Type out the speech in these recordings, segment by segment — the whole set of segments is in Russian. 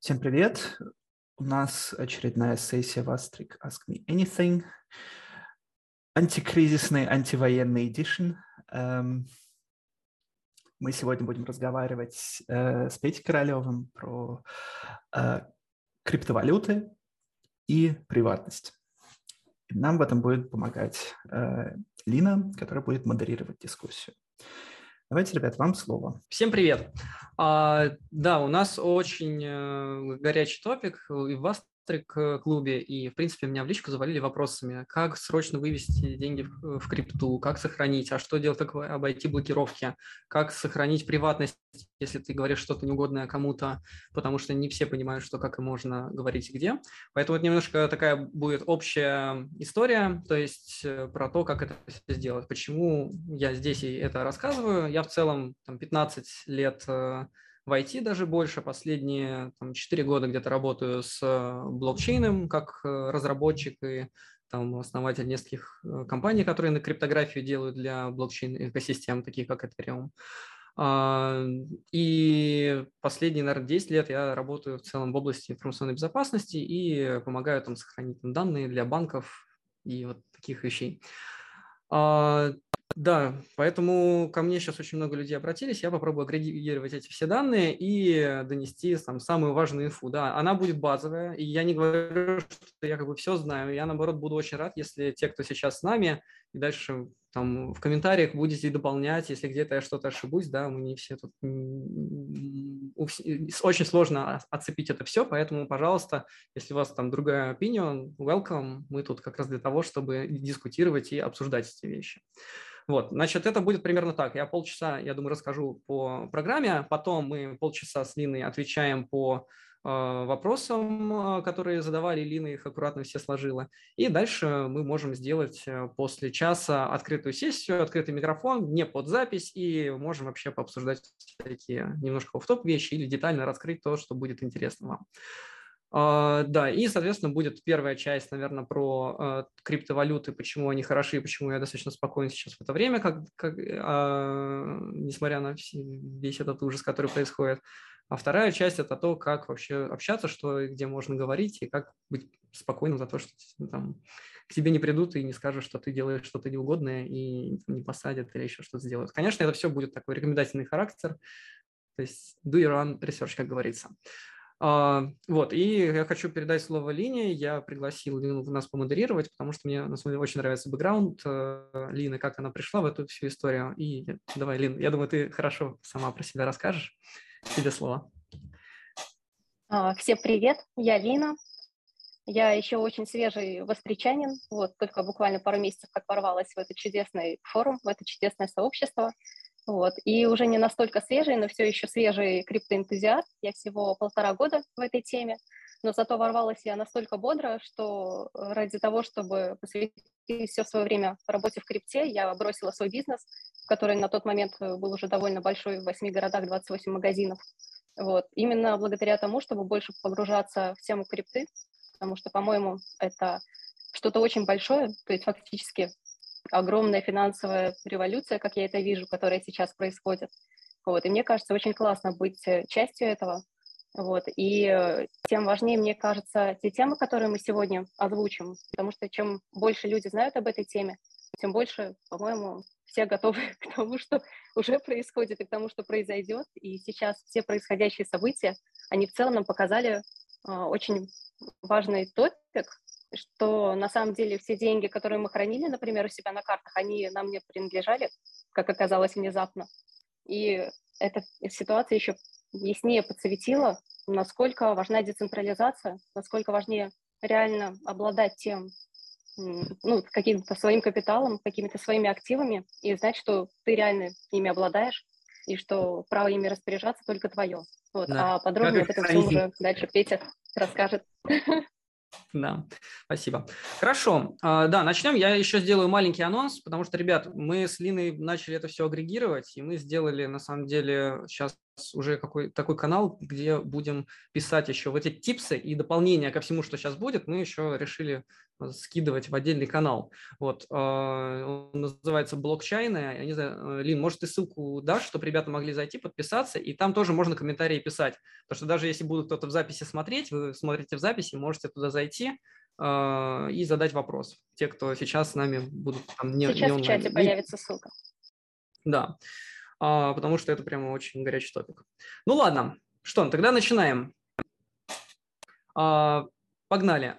Всем привет! У нас очередная сессия в Astric Ask Me Anything. Антикризисный, антивоенный эдишн. Эм, мы сегодня будем разговаривать э, с Петей Королевым про э, криптовалюты и приватность. нам в этом будет помогать э, Лина, которая будет модерировать дискуссию. Давайте, ребят, вам слово. Всем привет. А, да, у нас очень э, горячий топик, и у вас клубе, и, в принципе, меня в личку завалили вопросами, как срочно вывести деньги в, в крипту, как сохранить, а что делать, как обойти блокировки, как сохранить приватность, если ты говоришь что-то неугодное кому-то, потому что не все понимают, что как и можно говорить где. Поэтому это немножко такая будет общая история, то есть э, про то, как это все сделать. Почему я здесь и это рассказываю. Я в целом там, 15 лет э, в IT даже больше. Последние там, 4 года где-то работаю с э, блокчейном как э, разработчик и там, основатель нескольких э, компаний, которые на криптографию делают для блокчейн-экосистем, таких как Ethereum. А, и последние, наверное, 10 лет я работаю в целом в области информационной безопасности и помогаю там сохранить данные для банков и вот таких вещей. Да, поэтому ко мне сейчас очень много людей обратились, я попробую агрегировать эти все данные и донести там самую важную инфу. Да, она будет базовая, и я не говорю, что я как бы все знаю, я наоборот буду очень рад, если те, кто сейчас с нами, и дальше там в комментариях будете дополнять, если где-то я что-то ошибусь, да, мы не все тут... Очень сложно оцепить это все, поэтому, пожалуйста, если у вас там другая opinion, welcome, мы тут как раз для того, чтобы дискутировать и обсуждать эти вещи. Вот, значит, это будет примерно так. Я полчаса, я думаю, расскажу по программе, потом мы полчаса с Линой отвечаем по э, вопросам, э, которые задавали, Лина их аккуратно все сложила. И дальше мы можем сделать э, после часа открытую сессию, открытый микрофон, не под запись, и можем вообще пообсуждать такие немножко в топ вещи или детально раскрыть то, что будет интересно вам. Uh, да, и, соответственно, будет первая часть, наверное, про uh, криптовалюты, почему они хороши почему я достаточно спокоен сейчас в это время, как, как, uh, несмотря на весь этот ужас, который происходит. А вторая часть – это то, как вообще общаться, что и где можно говорить, и как быть спокойным за то, что там, к тебе не придут и не скажут, что ты делаешь что-то неугодное и не посадят или еще что-то сделают. Конечно, это все будет такой рекомендательный характер, то есть do your own research, как говорится. А, вот, и я хочу передать слово Лине. Я пригласил Лину нас помодерировать, потому что мне, на самом деле, очень нравится бэкграунд э, Лины, как она пришла в эту всю историю. И давай, Лин, я думаю, ты хорошо сама про себя расскажешь. Тебе слово. А, всем привет, я Лина. Я еще очень свежий востречанин, вот только буквально пару месяцев как ворвалась в этот чудесный форум, в это чудесное сообщество. Вот. И уже не настолько свежий, но все еще свежий криптоэнтузиаст. Я всего полтора года в этой теме, но зато ворвалась я настолько бодро, что ради того, чтобы посвятить все свое время работе в крипте, я бросила свой бизнес, который на тот момент был уже довольно большой, в восьми городах 28 магазинов. Вот. Именно благодаря тому, чтобы больше погружаться в тему крипты, потому что, по-моему, это что-то очень большое, то есть фактически огромная финансовая революция, как я это вижу, которая сейчас происходит. Вот. И мне кажется, очень классно быть э, частью этого. Вот. И э, тем важнее, мне кажется, те темы, которые мы сегодня озвучим, потому что чем больше люди знают об этой теме, тем больше, по-моему, все готовы к тому, что уже происходит, и к тому, что произойдет. И сейчас все происходящие события, они в целом нам показали э, очень важный топик, что на самом деле все деньги, которые мы хранили, например, у себя на картах, они нам не принадлежали, как оказалось внезапно. И эта ситуация еще яснее подсветила, насколько важна децентрализация, насколько важнее реально обладать тем, ну, каким-то своим капиталом, какими-то своими активами и знать, что ты реально ими обладаешь, и что право ими распоряжаться только твое. Вот. Да. А подробнее об этом все уже дальше Петя расскажет. Да, спасибо. Хорошо, а, да, начнем. Я еще сделаю маленький анонс, потому что, ребят, мы с Линой начали это все агрегировать, и мы сделали, на самом деле, сейчас уже какой такой канал, где будем писать еще вот эти типсы и дополнения ко всему, что сейчас будет, мы еще решили скидывать в отдельный канал. Вот, он называется блокчайны. Я не знаю, Лин, может, ты ссылку дашь, чтобы ребята могли зайти, подписаться, и там тоже можно комментарии писать. Потому что даже если будут кто-то в записи смотреть, вы смотрите в записи, можете туда зайти, и задать вопрос. Те, кто сейчас с нами будут там не Сейчас не в чате появится ссылка. Да, потому что это прямо очень горячий топик. Ну ладно, что, тогда начинаем. А, погнали.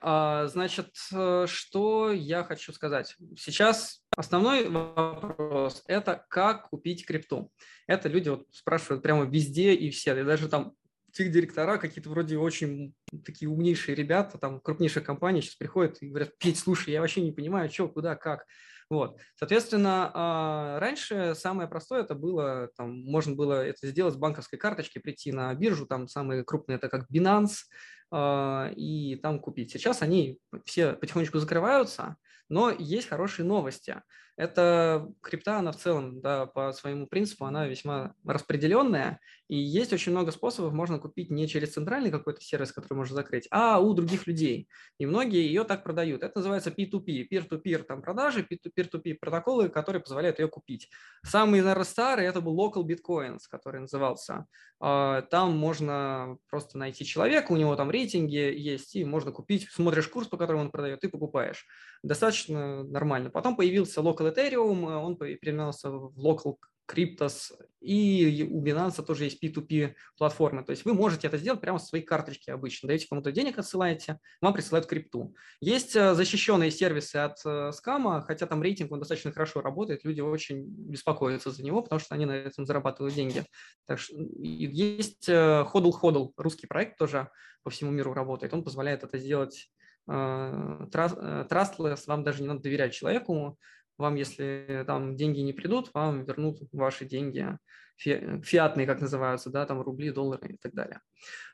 Значит, э, что я хочу сказать. Сейчас основной вопрос – это как купить крипту. Это люди вот спрашивают прямо везде и все. И даже там тех директора какие-то вроде очень такие умнейшие ребята, там крупнейшие компании сейчас приходят и говорят, Петь, слушай, я вообще не понимаю, что, куда, как. Вот. Соответственно, а, раньше самое простое это было, там, можно было это сделать с банковской карточки, прийти на биржу, там самые крупные это как Binance, а, и там купить. Сейчас они все потихонечку закрываются, но есть хорошие новости. Это крипта, она в целом, да, по своему принципу, она весьма распределенная, и есть очень много способов, можно купить не через центральный какой-то сервис, который можно закрыть, а у других людей. И многие ее так продают. Это называется P2P, peer-to-peer там продажи, peer-to-peer протоколы, которые позволяют ее купить. Самый, наверное, старый это был Local Bitcoins, который назывался. А, там можно просто найти человека, у него там рейтинги есть, и можно купить, смотришь курс, по которому он продает, и покупаешь. Достаточно нормально. Потом появился Local Ethereum, он переименовался в Local Cryptos, и у Binance тоже есть P2P платформы. То есть вы можете это сделать прямо со своей карточки обычно. Даете кому-то денег, отсылаете, вам присылают крипту. Есть э, защищенные сервисы от э, скама, хотя там рейтинг он достаточно хорошо работает, люди очень беспокоятся за него, потому что они на этом зарабатывают деньги. Так что есть Hodl э, Hodl, русский проект тоже по всему миру работает. Он позволяет это сделать trustless, вам даже не надо доверять человеку, вам, если там деньги не придут, вам вернут ваши деньги, фи, фиатные, как называются, да, там рубли, доллары и так далее.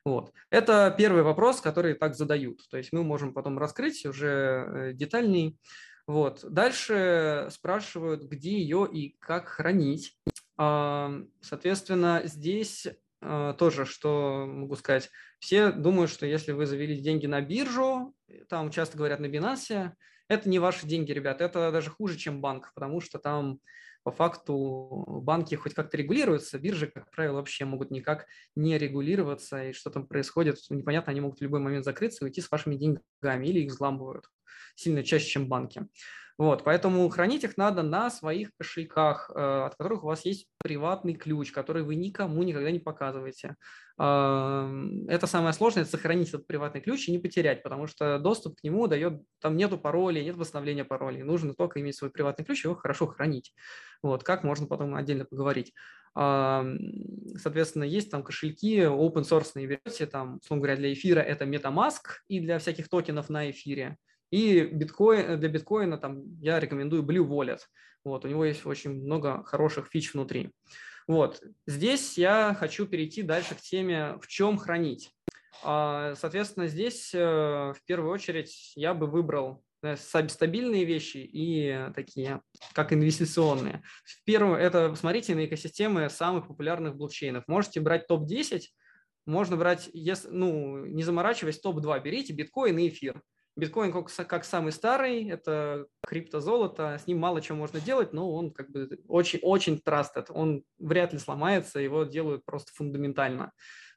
Вот. Это первый вопрос, который так задают. То есть мы можем потом раскрыть уже э, детальней. Вот. Дальше спрашивают, где ее и как хранить. Соответственно, здесь э, тоже, что могу сказать, все думают, что если вы завели деньги на биржу, там часто говорят на Binance, это не ваши деньги, ребят, это даже хуже, чем банк, потому что там по факту банки хоть как-то регулируются, биржи, как правило, вообще могут никак не регулироваться, и что там происходит, непонятно, они могут в любой момент закрыться и уйти с вашими деньгами или их взламывают сильно чаще, чем банки. Вот, поэтому хранить их надо на своих кошельках, э, от которых у вас есть приватный ключ, который вы никому никогда не показываете. Это самое сложное, это сохранить этот приватный ключ и не потерять, потому что доступ к нему дает, там нету паролей, нет восстановления паролей, нужно только иметь свой приватный ключ и его хорошо хранить. Вот, как можно потом отдельно поговорить. Соответственно, есть там кошельки open source версии, там, условно говоря, для эфира это MetaMask и для всяких токенов на эфире. И биткоин, для биткоина там, я рекомендую Blue Wallet. Вот, у него есть очень много хороших фич внутри. Вот, здесь я хочу перейти дальше к теме, в чем хранить. А, соответственно, здесь э, в первую очередь я бы выбрал стабильные вещи и такие, как инвестиционные. В первую, это посмотрите на экосистемы самых популярных блокчейнов. Можете брать топ-10, можно брать, если, ну, не заморачиваясь, топ-2 берите биткоин и эфир. Биткоин как, как самый старый, это криптозолото, с ним мало чего можно делать, но он как бы очень-очень trusted, он вряд ли сломается, его делают просто фундаментально.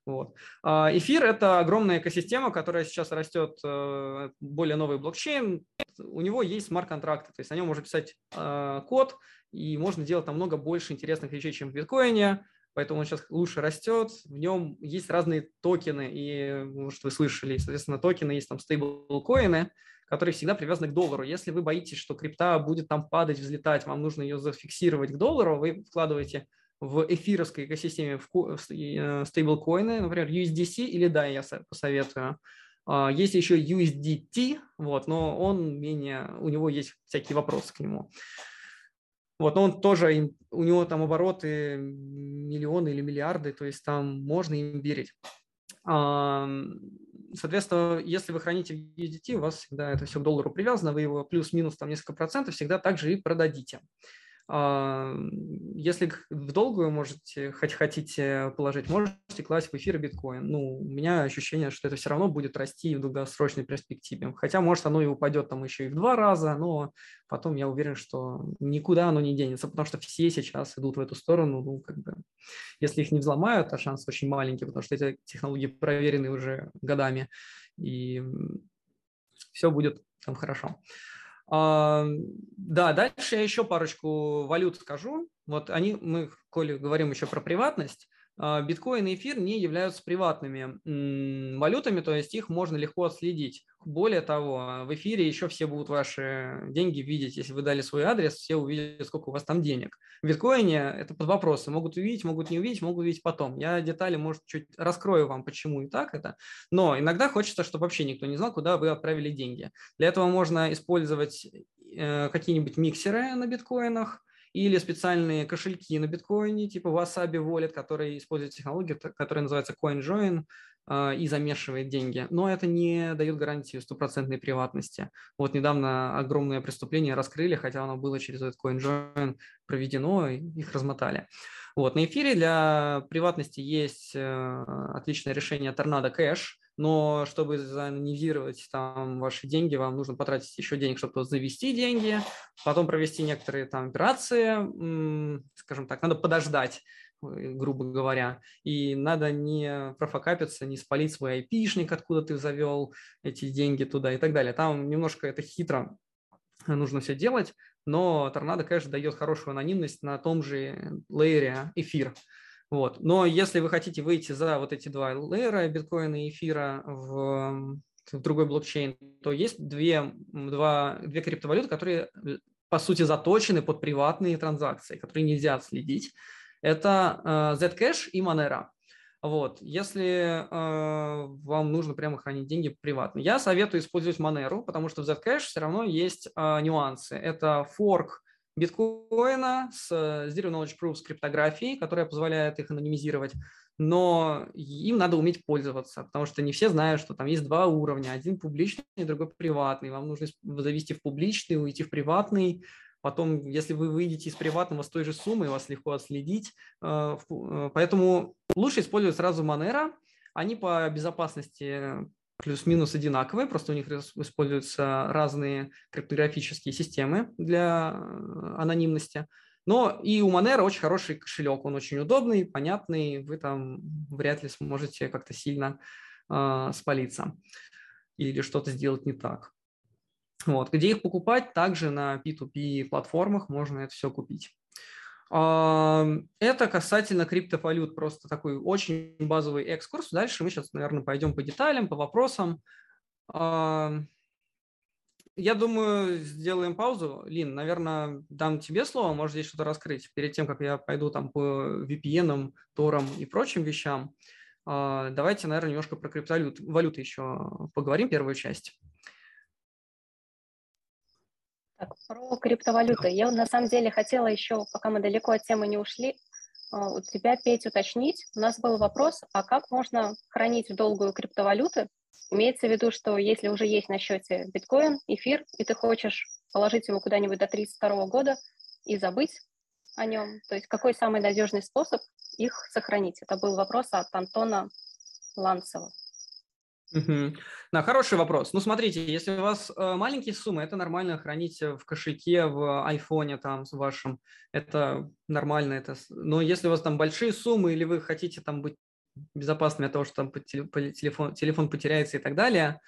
Вот. А эфир – это огромная экосистема, которая сейчас растет, э, более новый блокчейн. У него есть смарт-контракты, то есть на нем можно писать э, код, и можно делать намного больше интересных вещей, чем в биткоине поэтому он сейчас лучше растет. В нем есть разные токены, и, может, вы слышали, соответственно, токены есть там стейблкоины, которые всегда привязаны к доллару. Если вы боитесь, что крипта будет там падать, взлетать, вам нужно ее зафиксировать к доллару, вы вкладываете в эфировской экосистеме в э, стейблкоины, например, USDC или да, я посоветую. А, есть еще USDT, вот, но он менее, у него есть всякие вопросы к нему. Вот, он тоже, у него там обороты миллионы или миллиарды, то есть там можно им верить. Соответственно, если вы храните в USDT, у вас всегда это все к доллару привязано, вы его плюс-минус там несколько процентов всегда также и продадите. А, если в долгую можете, хоть хотите положить, можете класть в эфир биткоин. Ну, у меня ощущение, что это все равно будет расти в долгосрочной перспективе. Хотя, может, оно и упадет там еще и в два раза, но потом я уверен, что никуда оно не денется, потому что все сейчас идут в эту сторону. Ну, как бы, если их не взломают, а шанс очень маленький, потому что эти технологии проверены уже годами, и все будет там хорошо. А, да, дальше я еще парочку валют скажу. Вот они, мы, коли говорим еще про приватность, а, биткоин и эфир не являются приватными валютами, то есть их можно легко отследить. Более того, в эфире еще все будут ваши деньги видеть. Если вы дали свой адрес, все увидят, сколько у вас там денег. В биткоине это под вопросы. Могут увидеть, могут не увидеть, могут увидеть потом. Я детали, может, чуть раскрою вам, почему и так это. Но иногда хочется, чтобы вообще никто не знал, куда вы отправили деньги. Для этого можно использовать э, какие-нибудь миксеры на биткоинах, или специальные кошельки на биткоине, типа Wasabi Wallet, который использует технологию, которая называется CoinJoin, и замешивает деньги. Но это не дает гарантию стопроцентной приватности. Вот недавно огромное преступление раскрыли, хотя оно было через этот CoinJoin проведено, их размотали. Вот. На эфире для приватности есть э, отличное решение Tornado Cash, но чтобы заанонимизировать там ваши деньги, вам нужно потратить еще денег, чтобы завести деньги, потом провести некоторые там операции, скажем так, надо подождать, грубо говоря, и надо не профокапиться, не спалить свой айпишник, откуда ты завел эти деньги туда и так далее. Там немножко это хитро нужно все делать, но торнадо, конечно, дает хорошую анонимность на том же лейере эфир. Вот. Но если вы хотите выйти за вот эти два лейера биткоина и эфира в, в другой блокчейн, то есть две, два, две криптовалюты, которые по сути заточены под приватные транзакции, которые нельзя отследить. Это э, Zcash и Monero. Вот. Если э, вам нужно прямо хранить деньги приватно, я советую использовать Monero, потому что в Zcash все равно есть э, нюансы. Это форк биткоина с э, Zero Knowledge Proof с криптографией, которая позволяет их анонимизировать, но им надо уметь пользоваться, потому что не все знают, что там есть два уровня, один публичный, другой приватный. Вам нужно завести в публичный, уйти в приватный, Потом, если вы выйдете из приватного с той же суммой, вас легко отследить. Э, э, поэтому лучше использовать сразу Monero. Они по безопасности плюс-минус одинаковые, просто у них используются разные криптографические системы для э, анонимности. Но и у Monero очень хороший кошелек, он очень удобный, понятный, вы там вряд ли сможете как-то сильно э, спалиться или что-то сделать не так. Вот. Где их покупать? Также на P2P платформах можно это все купить. Это касательно криптовалют, просто такой очень базовый экскурс. Дальше мы сейчас, наверное, пойдем по деталям, по вопросам. Я думаю, сделаем паузу. Лин, наверное, дам тебе слово, может здесь что-то раскрыть перед тем, как я пойду там по VPN, Торам и прочим вещам. Давайте, наверное, немножко про криптовалюты валюты еще поговорим, первую часть. Так, про криптовалюты. Я на самом деле хотела еще, пока мы далеко от темы не ушли, а, у тебя, Петь, уточнить. У нас был вопрос, а как можно хранить в долгую криптовалюты? Имеется в виду, что если уже есть на счете биткоин, эфир, и ты хочешь положить его куда-нибудь до 32 года и забыть о нем, то есть какой самый надежный способ их сохранить? Это был вопрос от Антона Ланцева. Угу. Да, хороший вопрос. Ну, смотрите, если у вас э, маленькие суммы, это нормально хранить в кошельке, в айфоне там с вашим, это нормально. Это... Но если у вас там большие суммы или вы хотите там быть безопасными от того, что там телефон, телефон потеряется и так далее,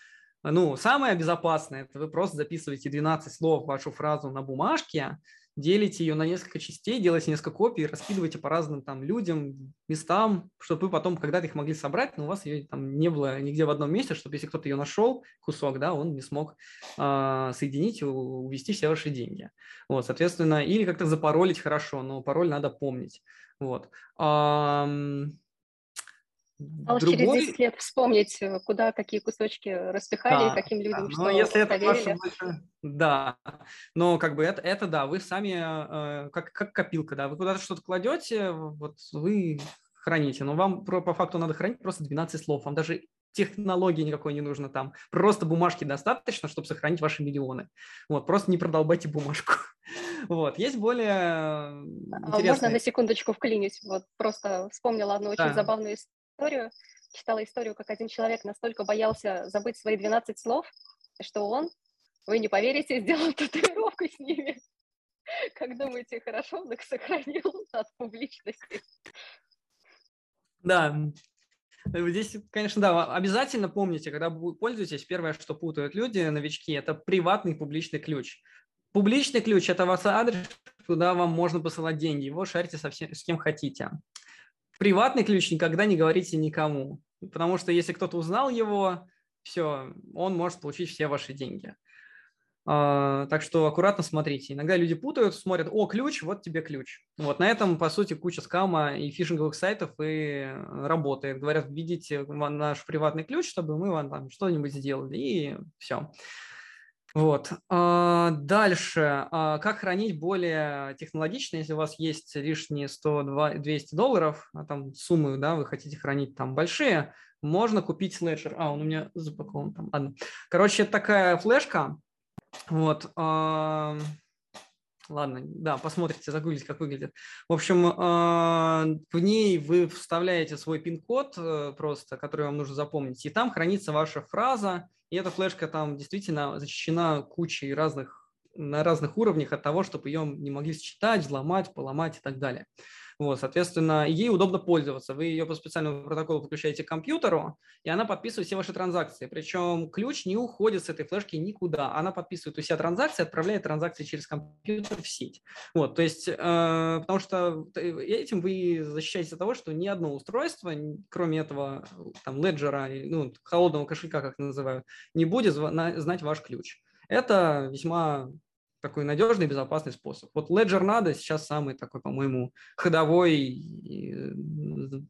ну, самое безопасное, это вы просто записываете 12 слов, вашу фразу на бумажке, делите ее на несколько частей, делаете несколько копий, раскидываете по разным там людям, местам, чтобы вы потом когда-то их могли собрать, но у вас ее там не было нигде в одном месте, чтобы если кто-то ее нашел, кусок, да, он не смог э, соединить и увести все ваши деньги. Вот, соответственно, или как-то запаролить хорошо, но пароль надо помнить. Вот. Вот Другой... через 10 лет вспомнить, э, куда какие кусочки распихали да, и каким людям да. что Но если это ваше больше... Да, но как бы это, это да, вы сами, э, как, как копилка, да, вы куда-то что-то кладете, вот вы храните, но вам по, по факту надо хранить просто 12 слов, вам даже технологии никакой не нужно там, просто бумажки достаточно, чтобы сохранить ваши миллионы. Вот, просто не продолбайте бумажку. Вот, есть более а интересные... Можно на секундочку вклинюсь? Вот просто вспомнила одну очень да. забавную историю. Читала историю, как один человек настолько боялся забыть свои 12 слов, что он, вы не поверите, сделал татуировку с ними. Как думаете, хорошо он их сохранил от публичности? Да, Здесь, конечно, да, обязательно помните, когда вы пользуетесь, первое, что путают люди, новички, это приватный публичный ключ. Публичный ключ – это ваш адрес, куда вам можно посылать деньги. Его шарите со всем, с кем хотите. Приватный ключ никогда не говорите никому, потому что если кто-то узнал его, все, он может получить все ваши деньги. А, так что аккуратно смотрите. Иногда люди путают, смотрят, о, ключ, вот тебе ключ. Вот на этом, по сути, куча скама и фишинговых сайтов и работает. Говорят, введите наш приватный ключ, чтобы мы вам там что-нибудь сделали, и все. Вот. А, дальше. А, как хранить более технологично, если у вас есть лишние 100-200 долларов, а там суммы, да, вы хотите хранить там большие, можно купить Ledger. А, он у меня запакован там. Ладно. Короче, такая флешка, вот. Ладно, да, посмотрите, загуглите, как выглядит. В общем, а, в ней вы вставляете свой пин-код э, просто, который вам нужно запомнить, и там хранится ваша фраза, и эта флешка там действительно защищена кучей разных на разных уровнях от того, чтобы ее не могли считать, взломать, поломать и так далее. Вот, соответственно, ей удобно пользоваться. Вы ее по специальному протоколу подключаете к компьютеру, и она подписывает все ваши транзакции. Причем ключ не уходит с этой флешки никуда. Она подписывает у себя транзакции, отправляет транзакции через компьютер в сеть. Вот, то есть, э, потому что этим вы защищаетесь от того, что ни одно устройство, кроме этого там леджера, ну, холодного кошелька, как называют, не будет знать ваш ключ. Это весьма такой надежный, безопасный способ. Вот Ledger надо сейчас самый такой, по-моему, ходовой,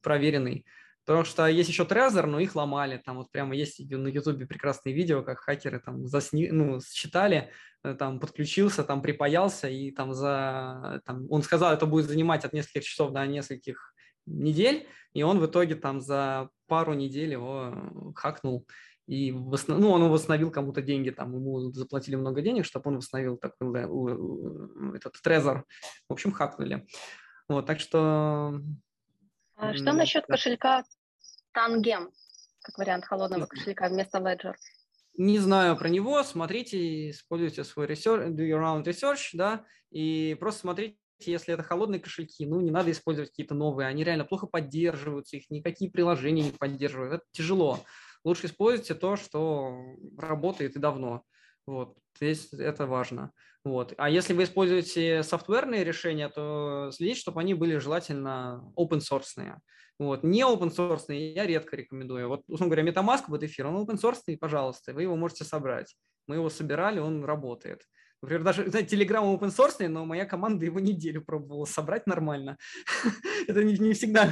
проверенный. Потому что есть еще Trezor, но их ломали. Там вот прямо есть на Ютубе прекрасные видео, как хакеры там засни... ну, считали, э, там подключился, там припаялся, и там за... Там, он сказал, это будет занимать от нескольких часов до нескольких недель, и он в итоге там за пару недель его хакнул и восстанов... ну, он восстановил кому-то деньги, там ему заплатили много денег, чтобы он восстановил такой этот трезор. В общем, хакнули. Вот, так что... А что насчет да. кошелька Tangem, как вариант холодного кошелька вместо Ledger? Не знаю про него, смотрите, используйте свой research, do your own research, да, и просто смотрите, если это холодные кошельки, ну, не надо использовать какие-то новые, они реально плохо поддерживаются, их никакие приложения не поддерживают, это тяжело лучше используйте то, что работает и давно. Вот, здесь это важно. Вот. А если вы используете софтверные решения, то следите, чтобы они были желательно open source. Вот. Не open source я редко рекомендую. Вот, условно говоря, MetaMask, вот эфир, он open source, пожалуйста, вы его можете собрать. Мы его собирали, он работает. Например, даже, знаете, Telegram open source, но моя команда его неделю пробовала собрать нормально. Это не всегда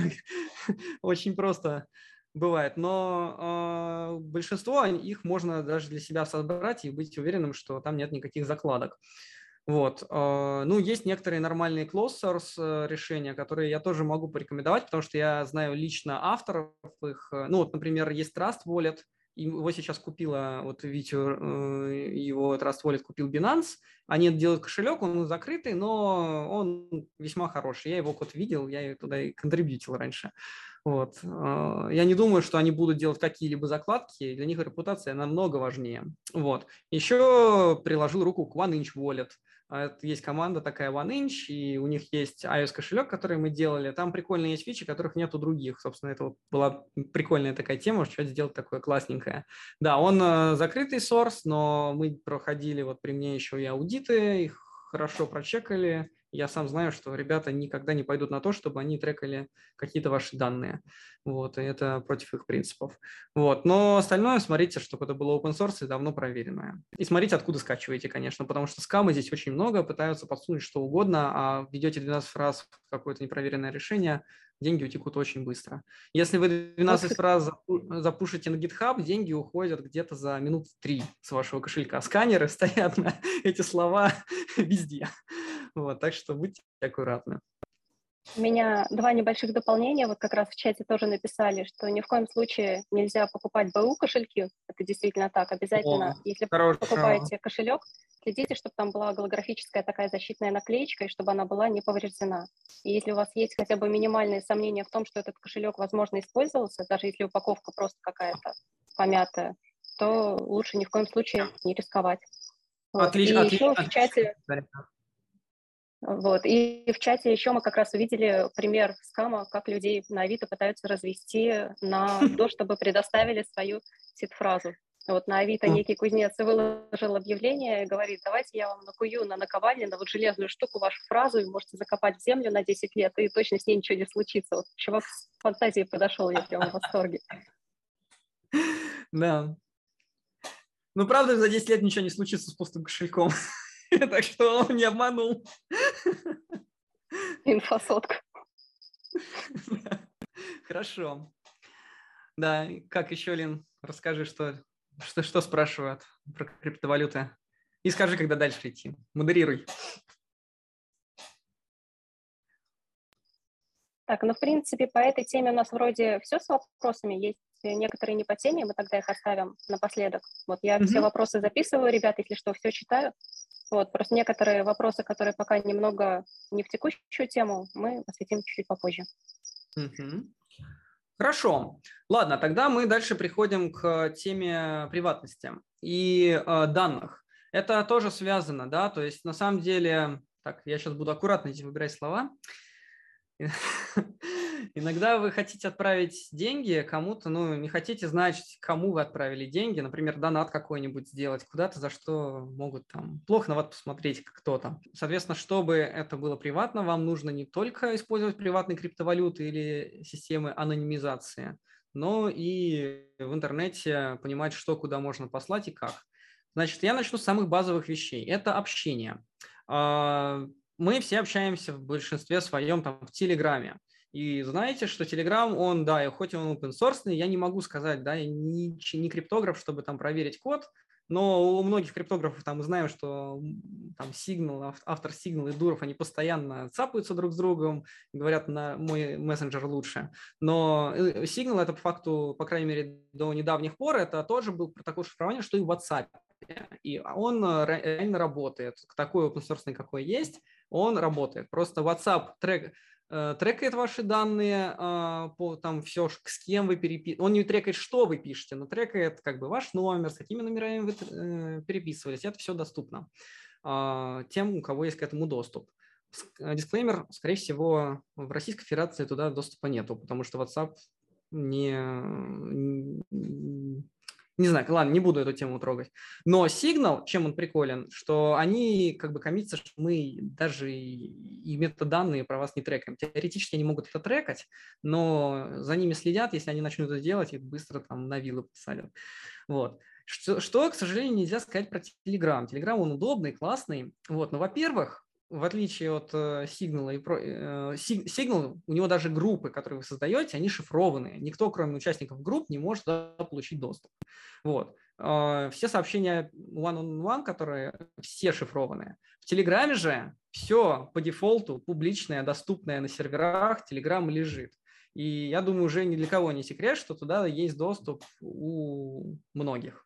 очень просто бывает, но э, большинство их можно даже для себя собрать и быть уверенным, что там нет никаких закладок. Вот. Э, ну, есть некоторые нормальные closed source э, решения, которые я тоже могу порекомендовать, потому что я знаю лично авторов их. Ну, вот, например, есть Trust Wallet, его сейчас купила, вот видите, э, его Trust Wallet купил Binance. Они делают кошелек, он закрытый, но он весьма хороший. Я его код видел, я туда и контрибьютил раньше. Вот. А, я не думаю, что они будут делать какие-либо закладки, для них репутация намного важнее. Вот. Еще приложил руку к OneInch Wallet. А, есть команда такая OneInch, и у них есть iOS-кошелек, который мы делали. Там прикольные есть фичи, которых нет у других. Собственно, это вот была прикольная такая тема, что сделать такое классненькое. Да, он э, закрытый source, но мы проходили вот при мне еще и аудиты, их хорошо прочекали, я сам знаю, что ребята никогда не пойдут на то, чтобы они трекали какие-то ваши данные. Вот, и это против их принципов. Вот, но остальное смотрите, чтобы это было open source и давно проверенное. И смотрите, откуда скачиваете, конечно, потому что скамы здесь очень много, пытаются подсунуть что угодно, а введете 12 фраз в какое-то непроверенное решение, деньги утекут очень быстро. Если вы 12 фраз запушите на GitHub, деньги уходят где-то за минут 3 с вашего кошелька. Сканеры стоят на эти слова везде. Вот, так что будьте аккуратны. У меня два небольших дополнения. Вот как раз в чате тоже написали, что ни в коем случае нельзя покупать БУ кошельки. Это действительно так. Обязательно, О, если хорошо. покупаете кошелек, следите, чтобы там была голографическая такая защитная наклеечка, и чтобы она была не повреждена. И если у вас есть хотя бы минимальные сомнения в том, что этот кошелек, возможно, использовался, даже если упаковка просто какая-то помятая, то лучше ни в коем случае не рисковать. Вот. Отлично. И отлично. еще в чате... Вот. И в чате еще мы как раз увидели пример скама, как людей на Авито пытаются развести на то, чтобы предоставили свою сид-фразу. Вот на Авито некий кузнец выложил объявление и говорит, давайте я вам накую на наковальне, на вот железную штуку вашу фразу, и можете закопать в землю на 10 лет, и точно с ней ничего не случится. Вот чувак с фантазией подошел, я прям в восторге. Да. Ну, правда, за 10 лет ничего не случится с пустым кошельком. Так что он не обманул. Инфосотка. Хорошо. Да, как еще, Лин, расскажи, что, что, что спрашивают про криптовалюты. И скажи, когда дальше идти. Модерируй. Так, ну, в принципе, по этой теме у нас вроде все с вопросами. Есть некоторые не по теме, мы тогда их оставим напоследок. Вот я mm-hmm. все вопросы записываю, ребят, если что, все читаю. Вот, просто некоторые вопросы, которые пока немного не в текущую тему, мы осветим чуть-чуть попозже. Угу. Хорошо. Ладно, тогда мы дальше приходим к теме приватности и э, данных. Это тоже связано, да, то есть на самом деле, так, я сейчас буду аккуратно выбирать слова. Иногда вы хотите отправить деньги кому-то, ну, не хотите знать, кому вы отправили деньги, например, донат какой-нибудь сделать куда-то, за что могут там плохо на вас посмотреть, кто там. Соответственно, чтобы это было приватно, вам нужно не только использовать приватные криптовалюты или системы анонимизации, но и в интернете понимать, что куда можно послать и как. Значит, я начну с самых базовых вещей. Это общение. А, мы все общаемся в большинстве своем там в Телеграме. И знаете, что Telegram, он, да, и хоть он open source, я не могу сказать, да, не, не криптограф, чтобы там проверить код, но у многих криптографов там мы знаем, что там Signal, автор Signal и Дуров, они постоянно цапаются друг с другом, говорят, на мой мессенджер лучше. Но э, Signal это по факту, по крайней мере, до недавних пор, это тоже был протокол шифрования, что и в WhatsApp. И он э, реально работает. Такой open source, какой есть, он работает. Просто WhatsApp трек, трекает ваши данные, а, по там все, с кем вы переписываете. Он не трекает, что вы пишете, но трекает как бы ваш номер, с какими номерами вы э, переписывались. Это все доступно а, тем, у кого есть к этому доступ. Э, дисклеймер, скорее всего, в Российской Федерации туда доступа нету, потому что WhatsApp не, не знаю, ладно, не буду эту тему трогать. Но сигнал, чем он приколен, что они как бы коммитятся, что мы даже и метаданные про вас не трекаем. Теоретически они могут это трекать, но за ними следят, если они начнут это делать, и быстро там на виллу посадят. Вот. Что, что, к сожалению, нельзя сказать про Telegram. Telegram, он удобный, классный. Вот. Но, во-первых, в отличие от э, Signal, и про, э, Signal, у него даже группы, которые вы создаете, они шифрованные. Никто, кроме участников групп, не может получить доступ. Вот. Э, все сообщения one-on-one, которые все шифрованные. В Телеграме же все по дефолту публичное, доступное на серверах, Телеграм лежит. И я думаю, уже ни для кого не секрет, что туда есть доступ у многих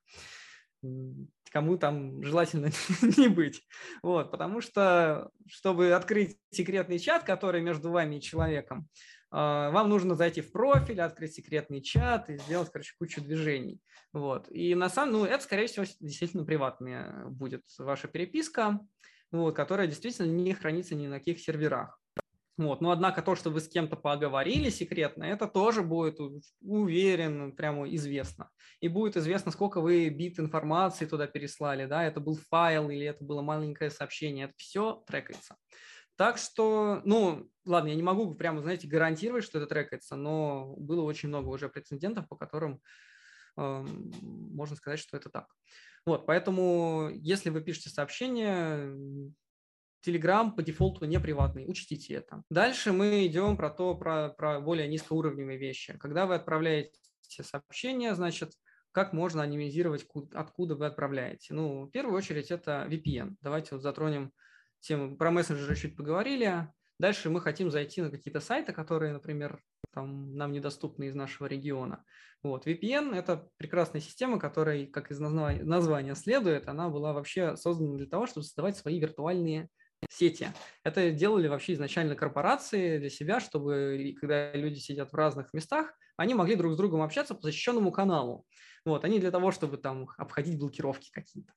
кому там желательно не быть. Вот, потому что, чтобы открыть секретный чат, который между вами и человеком, а, вам нужно зайти в профиль, открыть секретный чат и сделать, короче, кучу движений. Вот. И на самом ну, это, скорее всего, действительно приватная будет ваша переписка, вот, которая действительно не хранится ни на каких серверах. Вот. Но однако то, что вы с кем-то поговорили секретно, это тоже будет уверен, прямо известно. И будет известно, сколько вы бит информации туда переслали, да, это был файл или это было маленькое сообщение, это все трекается. Так что, ну, ладно, я не могу прямо, знаете, гарантировать, что это трекается, но было очень много уже прецедентов, по которым э, можно сказать, что это так. Вот, поэтому, если вы пишете сообщение, Telegram по дефолту не приватный, учтите это. Дальше мы идем про то, про, про более низкоуровневые вещи. Когда вы отправляете сообщение, значит, как можно анимизировать, откуда вы отправляете? Ну, в первую очередь это VPN. Давайте вот затронем тему. Про мессенджеры чуть поговорили. Дальше мы хотим зайти на какие-то сайты, которые, например, там, нам недоступны из нашего региона. Вот. VPN – это прекрасная система, которая, как из названия следует, она была вообще создана для того, чтобы создавать свои виртуальные сети. Это делали вообще изначально корпорации для себя, чтобы когда люди сидят в разных местах, они могли друг с другом общаться по защищенному каналу. Вот, они для того, чтобы там обходить блокировки какие-то.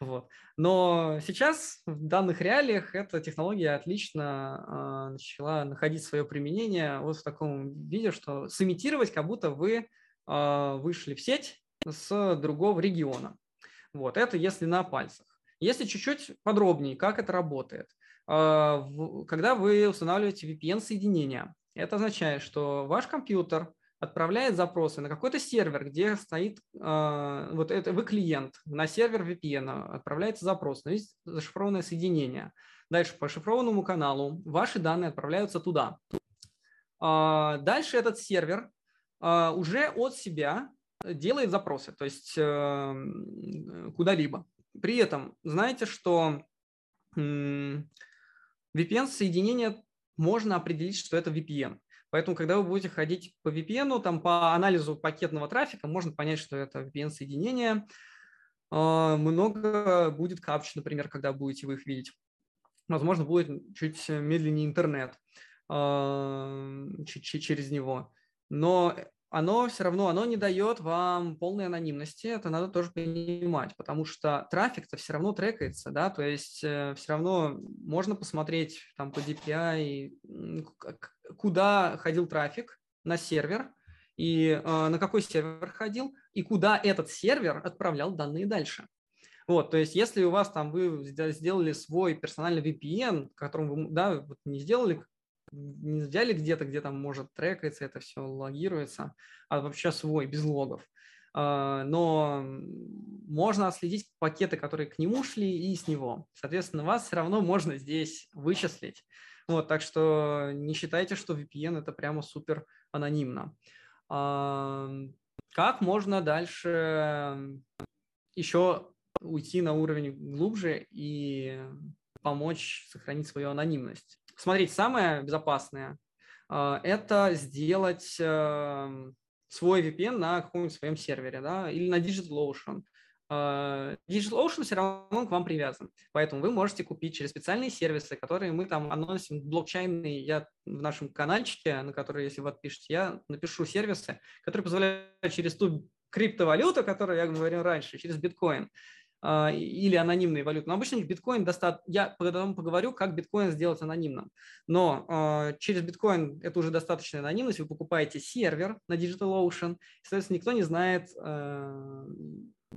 Вот. Но сейчас в данных реалиях эта технология отлично э, начала находить свое применение вот в таком виде, что сымитировать, как будто вы э, вышли в сеть с другого региона. Вот, это если на пальцах. Если чуть-чуть подробнее, как это работает. А, когда вы устанавливаете VPN-соединение, это означает, что ваш компьютер отправляет запросы на какой-то сервер, где стоит, а, вот это вы клиент, на сервер VPN отправляется запрос, но есть зашифрованное соединение. Дальше по шифрованному каналу ваши данные отправляются туда. А, дальше этот сервер уже от себя делает запросы, то есть э, куда-либо. При этом знаете, что VPN-соединение можно определить, что это VPN. Поэтому, когда вы будете ходить по VPN, там по анализу пакетного трафика, можно понять, что это VPN-соединение. А, много будет капч, например, когда будете вы их видеть. Возможно, будет чуть медленнее интернет а, через него. Но оно все равно, оно не дает вам полной анонимности, это надо тоже понимать, потому что трафик-то все равно трекается, да, то есть э, все равно можно посмотреть там по DPI, куда ходил трафик на сервер, и э, на какой сервер ходил, и куда этот сервер отправлял данные дальше. Вот, то есть, если у вас там вы сделали свой персональный VPN, которым вы, да, вот не сделали не взяли где-то, где там может трекаться, это все логируется, а вообще свой, без логов. А, но можно отследить пакеты, которые к нему шли, и с него. Соответственно, вас все равно можно здесь вычислить. Вот, так что не считайте, что VPN это прямо супер анонимно. А, как можно дальше еще уйти на уровень глубже и помочь сохранить свою анонимность? Смотрите, самое безопасное а, – это сделать эм, свой VPN на каком-нибудь своем сервере, да, или на DigitalOcean. Uh, DigitalOcean все равно к вам привязан, поэтому вы можете купить через специальные сервисы, которые мы там анонсим блокчейнные. Я в нашем каналчике, на который, если вы отпишете, я напишу сервисы, которые позволяют через ту криптовалюту, которую я говорил раньше, через биткоин, а, или анонимные валюты. Но обычно биткоин достаточно... Я потом поговорю, как биткоин сделать анонимным. Но э, через биткоин это уже достаточная анонимность. Вы покупаете сервер на DigitalOcean. И, соответственно, никто не знает, э,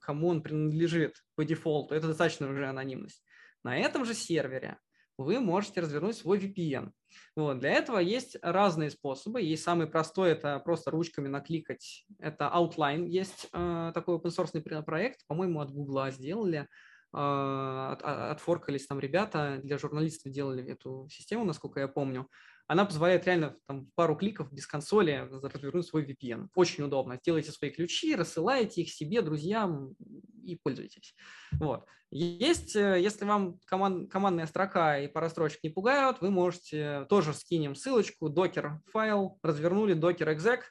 кому он принадлежит по дефолту. Это достаточно уже анонимность. На этом же сервере вы можете развернуть свой VPN. Вот. Для этого есть разные способы. Есть самый простой, это просто ручками накликать. Это Outline. Есть э, такой open source проект, по-моему, от Google сделали. Э, от, отфоркались там ребята, для журналистов делали эту систему, насколько я помню она позволяет реально там, пару кликов без консоли развернуть свой VPN. Очень удобно. Делайте свои ключи, рассылайте их себе, друзьям и пользуйтесь. Вот. Есть, э, если вам команд, командная строка и пара строчек не пугают, вы можете, тоже скинем ссылочку, докер файл, развернули докер exec,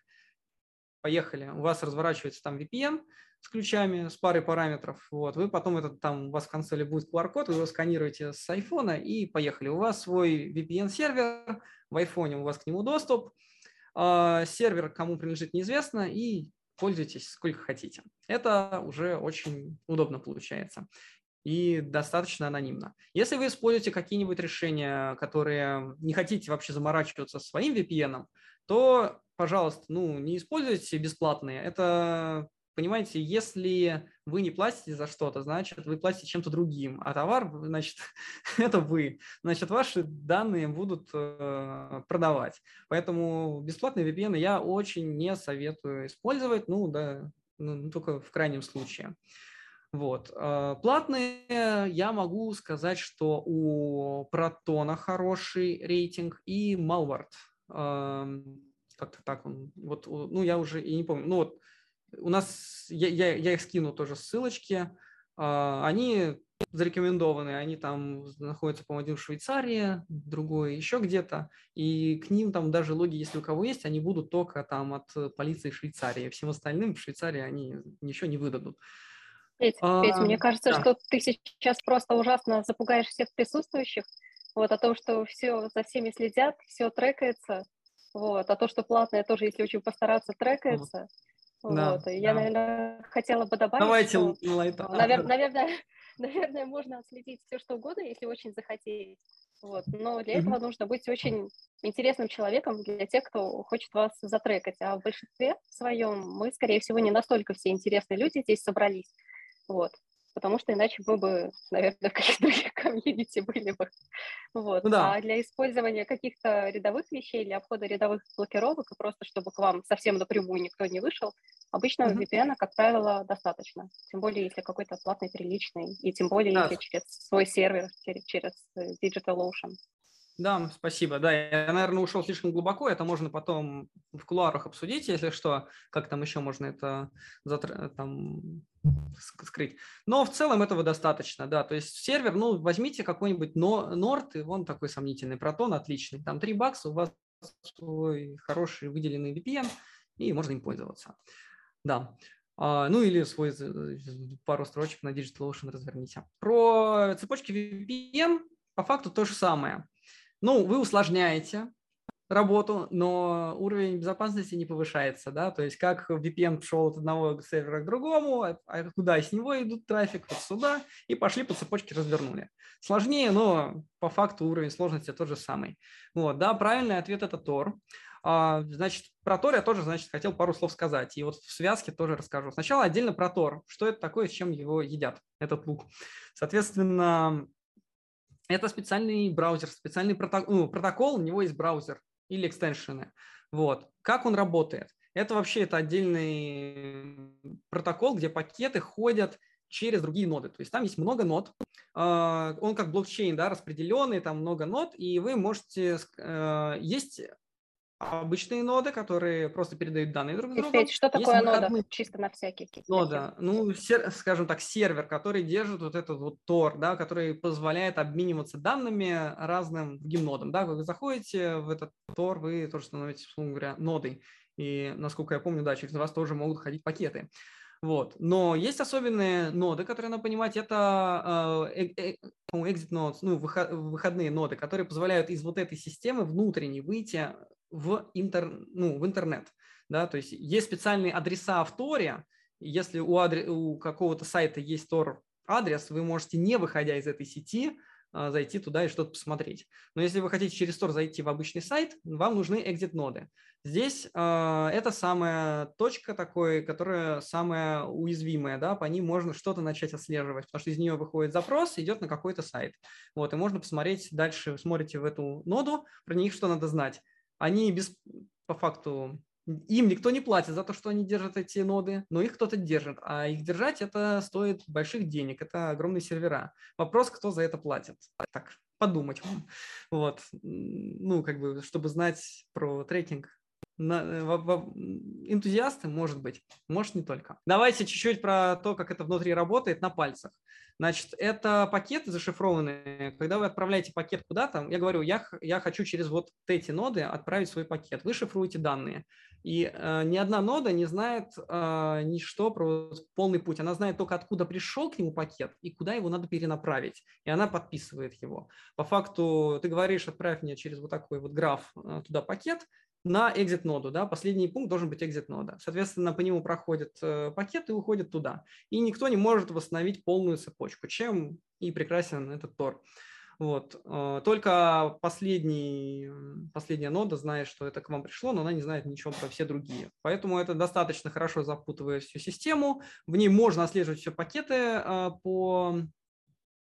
поехали. У вас разворачивается там VPN, с ключами, с парой параметров. Вот. Вы потом этот там, у вас в консоли будет QR-код, вы его сканируете с айфона и поехали. У вас свой VPN-сервер, в айфоне у вас к нему доступ, а, сервер кому принадлежит неизвестно, и пользуйтесь сколько хотите. Это уже очень удобно получается и достаточно анонимно. Если вы используете какие-нибудь решения, которые не хотите вообще заморачиваться своим VPN, то, пожалуйста, ну, не используйте бесплатные. Это понимаете, если вы не платите за что-то, значит, вы платите чем-то другим, а товар, значит, это вы. Значит, ваши данные будут э, продавать. Поэтому бесплатные VPN я очень не советую использовать, ну, да, ну, только в крайнем случае. Вот. Э, платные я могу сказать, что у Протона хороший рейтинг и Malware. Эм, как-то так он, вот, ну, я уже и не помню. Ну, вот у нас, я, я, я их скину тоже ссылочки. они зарекомендованы, они там находятся, по-моему, один в Швейцарии, другой еще где-то, и к ним там даже логи, если у кого есть, они будут только там от полиции Швейцарии, всем остальным в Швейцарии они ничего не выдадут. Петь, а, Петь мне кажется, да. что ты сейчас просто ужасно запугаешь всех присутствующих, вот о том, что все за всеми следят, все трекается, вот, а то, что платное тоже, если очень постараться, трекается. Да, вот. И да. я, наверное, хотела бы добавить, Давайте что, лайта. Навер- наверное, наверное, можно отследить все, что угодно, если очень захотеть. Вот. Но для mm-hmm. этого нужно быть очень интересным человеком для тех, кто хочет вас затрекать. А в большинстве своем мы, скорее всего, не настолько все интересные люди здесь собрались. Вот потому что иначе мы бы, наверное, в каких-то других комьюнити были бы. Вот. Ну, да. А для использования каких-то рядовых вещей, для обхода рядовых блокировок, и просто чтобы к вам совсем напрямую никто не вышел, обычно mm-hmm. VPN, как правило, достаточно. Тем более, если какой-то платный, приличный, и тем более, да. если через свой сервер, через, через э, DigitalOcean. Да, спасибо. Да, я, наверное, ушел слишком глубоко. Это можно потом в кулуарах обсудить, если что, как там еще можно это затр... там, скрыть. Но в целом этого достаточно, да. То есть сервер, ну, возьмите какой-нибудь Nord, и вон такой сомнительный протон, отличный. Там 3 бакса, у вас свой хороший выделенный VPN, и можно им пользоваться. Да. А, ну или свой пару строчек на DigitalOcean разверните. Про цепочки VPN по факту то же самое. Ну, вы усложняете работу, но уровень безопасности не повышается, да, то есть как VPN шел от одного сервера к другому, а, а куда с него идут трафик, вот сюда, и пошли по цепочке развернули. Сложнее, но по факту уровень сложности тот же самый. Вот, да, правильный ответ это Tor. А, значит, про Tor я тоже, значит, хотел пару слов сказать, и вот в связке тоже расскажу. Сначала отдельно про Tor, что это такое, с чем его едят, этот лук. Соответственно, это специальный браузер, специальный протокол, ну, протокол, у него есть браузер или экстеншены. Вот. Как он работает? Это вообще это отдельный протокол, где пакеты ходят через другие ноды. То есть там есть много нод, а, он как блокчейн, да, распределенный, там много нод, и вы можете... Э, есть обычные ноды, которые просто передают данные друг другу. Кстати, что такое нода? Чисто на всякий. Нода, ну, сер, скажем так, сервер, который держит вот этот вот Tor, да, который позволяет обмениваться данными разным другим нодам. Да, вы заходите в этот Tor, вы тоже становитесь, условно говоря, нодой. И, насколько я помню, да, через вас тоже могут ходить пакеты. Вот. Но есть особенные ноды, которые надо понимать. Это э, э, э exit nodes, ну, выходные ноды, которые позволяют из вот этой системы внутренней выйти в, интер, ну, в интернет. Да? То есть есть специальные адреса в Торе. Если у, адре, у какого-то сайта есть Тор адрес, вы можете, не выходя из этой сети, а, зайти туда и что-то посмотреть. Но если вы хотите через Tor зайти в обычный сайт, вам нужны exit-ноды. Здесь э, это самая точка такой, которая самая уязвимая, да, по ней можно что-то начать отслеживать, потому что из нее выходит запрос, идет на какой-то сайт. Вот, и можно посмотреть дальше, смотрите в эту ноду, про них что надо знать они без, по факту, им никто не платит за то, что они держат эти ноды, но их кто-то держит, а их держать это стоит больших денег, это огромные сервера. Вопрос, кто за это платит. Так, подумать вам. Вот. Ну, как бы, чтобы знать про трекинг, на, в, в, энтузиасты, может быть, может не только. Давайте чуть-чуть про то, как это внутри работает на пальцах. Значит, это пакеты зашифрованные. Когда вы отправляете пакет куда-то, я говорю, я, я хочу через вот эти ноды отправить свой пакет. Вы шифруете данные. И э, ни одна нода не знает э, ничто про полный путь. Она знает только, откуда пришел к нему пакет и куда его надо перенаправить. И она подписывает его. По факту ты говоришь, отправь мне через вот такой вот граф э, туда пакет, на exit ноду, да, последний пункт должен быть exit нода. Соответственно, по нему проходит э, пакет и уходит туда. И никто не может восстановить полную цепочку, чем и прекрасен этот Tor. Вот. Э, только последний, последняя нода знает, что это к вам пришло, но она не знает ничего про все другие. Поэтому это достаточно хорошо запутывает всю систему. В ней можно отслеживать все пакеты э, по...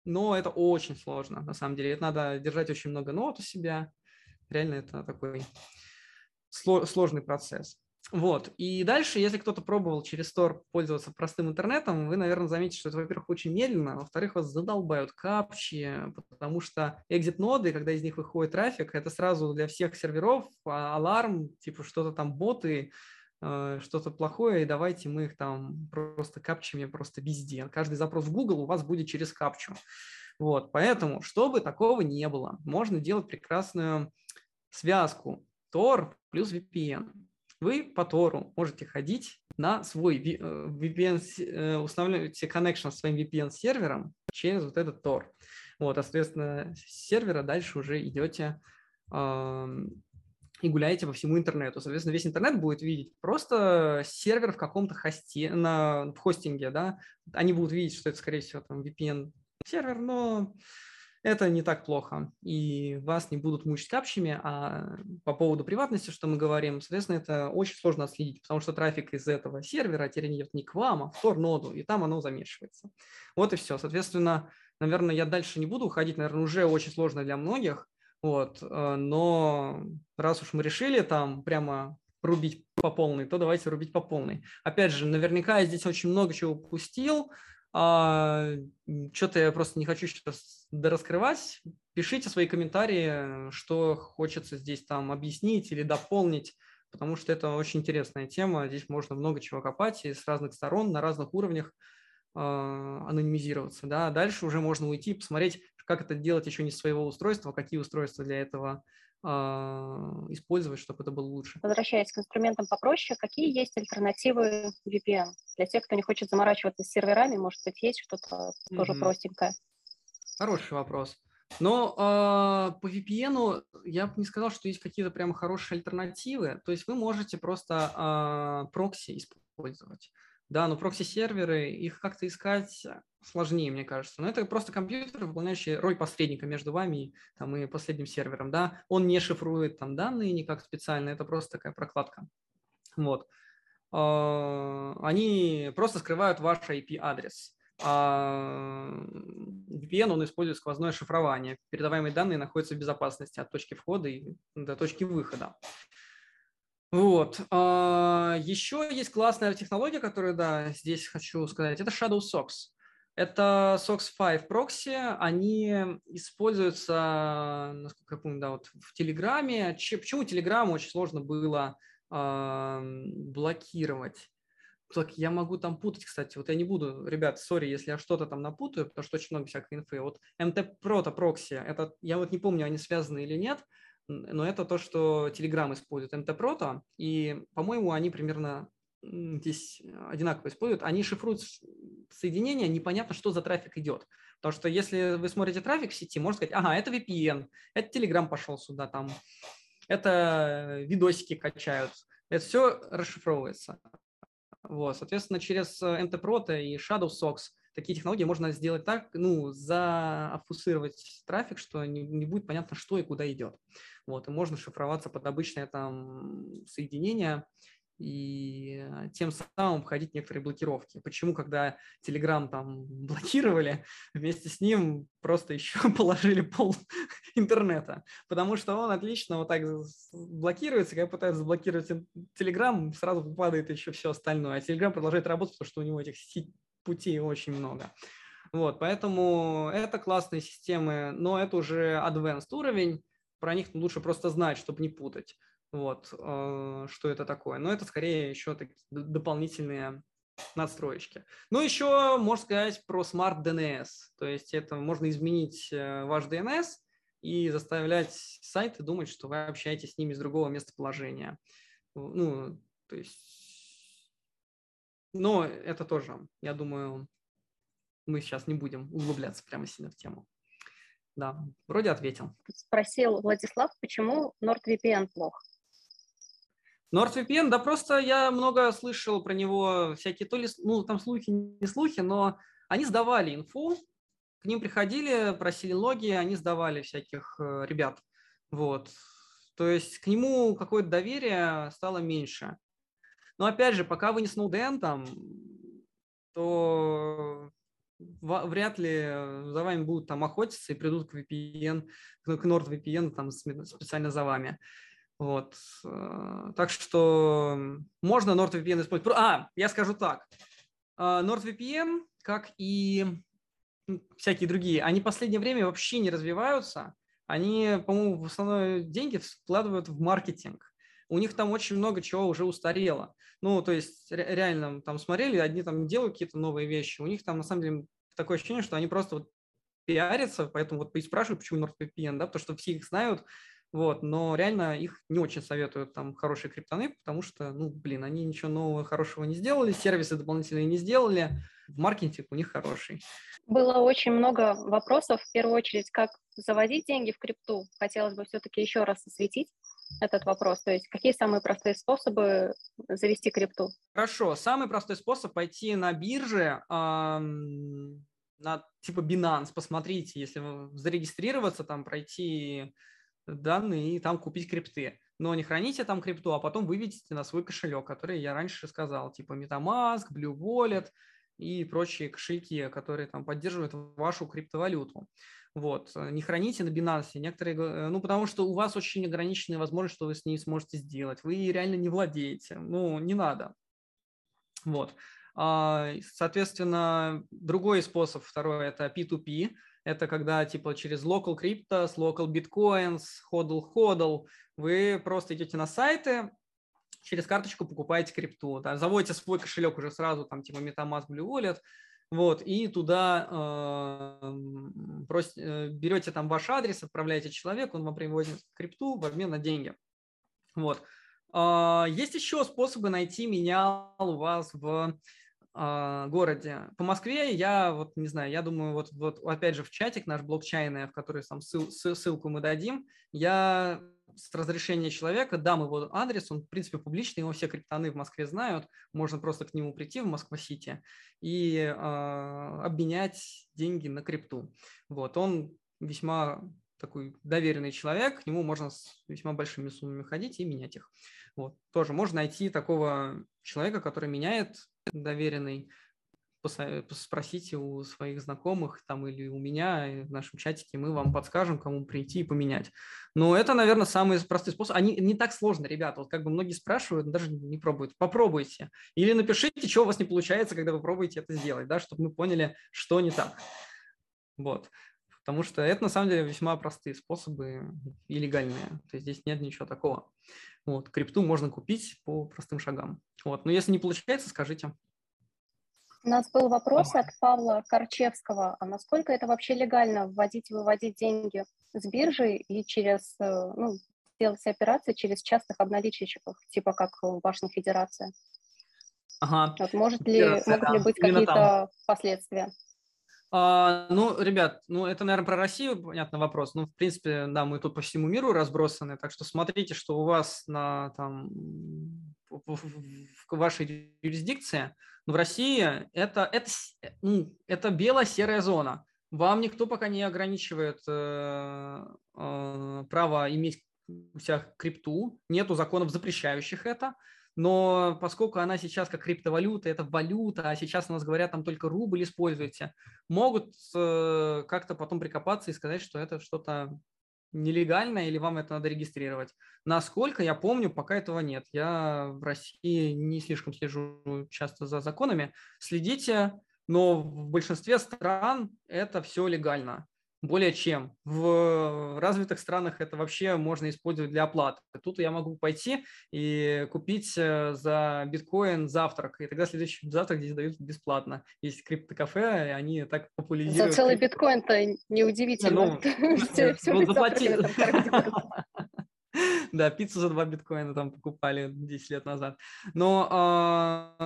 Но это очень сложно, на самом деле. Это надо держать очень много нот у себя. Реально это такой сложный процесс. Вот. И дальше, если кто-то пробовал через Tor пользоваться простым интернетом, вы, наверное, заметите, что это, во-первых, очень медленно, а во-вторых, вас задолбают капчи, потому что экзит-ноды, когда из них выходит трафик, это сразу для всех серверов а, аларм, типа что-то там боты, э, что-то плохое, и давайте мы их там просто капчами просто везде. Каждый запрос в Google у вас будет через капчу. Вот, поэтому, чтобы такого не было, можно делать прекрасную связку Tor плюс VPN. Вы по Tor можете ходить на свой VPN, э, э, устанавливаете connection с своим VPN-сервером через вот этот Tor. Вот, а, соответственно, с сервера дальше уже идете и гуляете по всему интернету. Соответственно, весь интернет будет видеть просто сервер в каком-то хосте, на, в хостинге, да. Они будут видеть, что это, скорее всего, там VPN-сервер, но это не так плохо, и вас не будут мучить капчами, а по поводу приватности, что мы говорим, соответственно, это очень сложно отследить, потому что трафик из этого сервера идет не к вам, а в Tor-ноду, и там оно замешивается. Вот и все. Соответственно, наверное, я дальше не буду уходить, наверное, уже очень сложно для многих, вот, э, но раз уж мы решили там прямо рубить по полной, то давайте рубить по полной. Опять же, наверняка я здесь очень много чего упустил, а, что-то я просто не хочу сейчас дораскрывать. Пишите свои комментарии, что хочется здесь там объяснить или дополнить, потому что это очень интересная тема. Здесь можно много чего копать и с разных сторон, на разных уровнях э, анонимизироваться. Да. Дальше уже можно уйти, посмотреть, как это делать еще не с своего устройства, какие устройства для этого а, использовать, чтобы это было лучше. Возвращаясь к инструментам попроще, какие есть альтернативы VPN? Для тех, кто не хочет заморачиваться с серверами, может быть, есть что-то mm-hmm. тоже простенькое? Хороший вопрос. Но э, по VPN я бы не сказал, что есть какие-то прямо хорошие альтернативы. То есть вы можете просто э, прокси использовать. Да, но прокси-серверы, их как-то искать сложнее, мне кажется. Но это просто компьютер, выполняющий роль посредника между вами там, и последним сервером. Да? Он не шифрует там данные никак специально, это просто такая прокладка. Вот. А, они просто скрывают ваш IP-адрес. А VPN, он использует сквозное шифрование. Передаваемые данные находятся в безопасности от точки входа и до точки выхода. Вот. А, еще есть классная технология, которую, да, здесь хочу сказать. Это Shadow Socks. Это SOX 5 прокси, они используются, насколько я помню, да, вот в Телеграме. Почему Телеграм очень сложно было э, блокировать? Так, я могу там путать, кстати, вот я не буду, ребят, сори, если я что-то там напутаю, потому что очень много всякой инфы. Вот MT Proto прокси, это, я вот не помню, они связаны или нет, но это то, что Telegram использует, Proto, и, по-моему, они примерно здесь одинаково используют, они шифруют соединение, непонятно, что за трафик идет. Потому что если вы смотрите трафик в сети, можно сказать, ага, это VPN, это Telegram пошел сюда, там, это видосики качают. Это все расшифровывается. Вот, соответственно, через MTPROT и ShadowSox такие технологии можно сделать так, ну, зафусировать трафик, что не, не будет понятно, что и куда идет. Вот, и можно шифроваться под обычное там соединение, и тем самым обходить некоторые блокировки. Почему, когда Telegram там блокировали, вместе с ним просто еще положили пол интернета? Потому что он отлично вот так блокируется, когда пытаются заблокировать Telegram, сразу падает еще все остальное. А Telegram продолжает работать, потому что у него этих путей очень много. Вот, поэтому это классные системы, но это уже advanced уровень, про них лучше просто знать, чтобы не путать вот, э, что это такое. Но это скорее еще такие дополнительные надстроечки. Ну, еще можно сказать про Smart DNS. То есть это можно изменить э, ваш DNS и заставлять сайты думать, что вы общаетесь с ними с другого местоположения. Ну, то есть... Но это тоже, я думаю, мы сейчас не будем углубляться прямо сильно в тему. Да, вроде ответил. Спросил Владислав, почему NordVPN плохо? NordVPN, да просто я много слышал про него, всякие то ли, ну, там слухи, не слухи, но они сдавали инфу, к ним приходили, просили логи, они сдавали всяких э, ребят. Вот. То есть к нему какое-то доверие стало меньше. Но опять же, пока вы не Snowden там, то вряд ли за вами будут там охотиться и придут к VPN, к NordVPN там специально за вами. Вот. Э, так что можно NordVPN использовать. А, я скажу так. Э, NordVPN, как и всякие другие, они в последнее время вообще не развиваются. Они, по-моему, в основном деньги вкладывают в маркетинг. У них там очень много чего уже устарело. Ну, то есть реально там смотрели, одни там делают какие-то новые вещи, у них там на самом деле такое ощущение, что они просто вот пиарятся, поэтому вот и спрашивают, почему NordVPN, да, потому что все их знают, вот, но реально их не очень советуют там хорошие криптоны, потому что, ну, блин, они ничего нового хорошего не сделали, сервисы дополнительные не сделали, маркетинг у них хороший. Было очень много вопросов, в первую очередь, как заводить деньги в крипту. Хотелось бы все-таки еще раз осветить этот вопрос. То есть какие самые простые способы завести крипту? Хорошо, самый простой способ пойти на бирже, эм, на типа Binance, посмотрите, если зарегистрироваться, там пройти данные и там купить крипты. Но не храните там крипту, а потом выведите на свой кошелек, который я раньше сказал, типа MetaMask, Blue Wallet и прочие кошельки, которые там поддерживают вашу криптовалюту. Вот. Не храните на Binance. Некоторые, э, ну, потому что у вас очень ограниченные возможности, что вы с ней сможете сделать. Вы реально не владеете. Ну, не надо. Вот. А, соответственно, другой способ, второй, это P2P. Это когда типа через local crypto, local bitcoins, hodl hodl, вы просто идете на сайты, через карточку покупаете крипту, да, заводите свой кошелек уже сразу, там типа MetaMask, Blue Wallet, вот, и туда э, прос, э, берете там ваш адрес, отправляете человеку, он вам привозит крипту в обмен на деньги. Вот. Э, есть еще способы найти меня у вас в э, городе. По Москве я вот не знаю, я думаю, вот, вот опять же в чатик наш блокчайный, в который сам ссыл, ссылку мы дадим, я с разрешения человека дам его адрес, он в принципе публичный, его все криптоны в Москве знают, можно просто к нему прийти в Москва-Сити и э, обменять деньги на крипту. Вот, он весьма такой доверенный человек, к нему можно с весьма большими суммами ходить и менять их. Вот. Тоже можно найти такого человека, который меняет доверенный, спросите у своих знакомых там или у меня в нашем чатике, мы вам подскажем, кому прийти и поменять. Но это, наверное, самый простой способ. Они не так сложно, ребята. Вот как бы многие спрашивают, даже не пробуют. Попробуйте. Или напишите, что у вас не получается, когда вы пробуете это сделать, да, чтобы мы поняли, что не так. Вот. Потому что это на самом деле весьма простые способы и легальные. То есть здесь нет ничего такого. Вот. Крипту можно купить по простым шагам. Вот. Но если не получается, скажите. У нас был вопрос от Павла Корчевского. А насколько это вообще легально вводить и выводить деньги с биржи и через, э, ну, делать операции через частных обналичивщиков, типа как в Башне Федерации? Ага. Вот может ли, могут ли быть какие-то последствия? А, ну, ребят, ну это, наверное, про Россию, понятно, вопрос. Ну, в принципе, да, мы тут по всему миру разбросаны, так что смотрите, что у вас на там в, вашей юрисдикции, но в России это, это, ну, это бело-серая зона. Вам никто пока не ограничивает э, э, право иметь у себя крипту, нету законов, запрещающих это, но поскольку она сейчас как криптовалюта, это валюта, а сейчас у нас говорят, там только рубль используйте, могут э, как-то потом прикопаться и сказать, что это что-то нелегально или вам это надо регистрировать. Насколько я помню, пока этого нет. Я в России не слишком слежу часто за законами. Следите, но в большинстве стран это все легально. Более чем. В развитых странах это вообще можно использовать для оплаты. Тут я могу пойти и купить э, за биткоин завтрак, и тогда следующий завтрак здесь дают бесплатно. Есть криптокафе, и они так популяризируют. За целый биткоин-то неудивительно. Ну, ну, заплати... Да, пиццу за 2 биткоина там покупали 10 лет назад. Но э,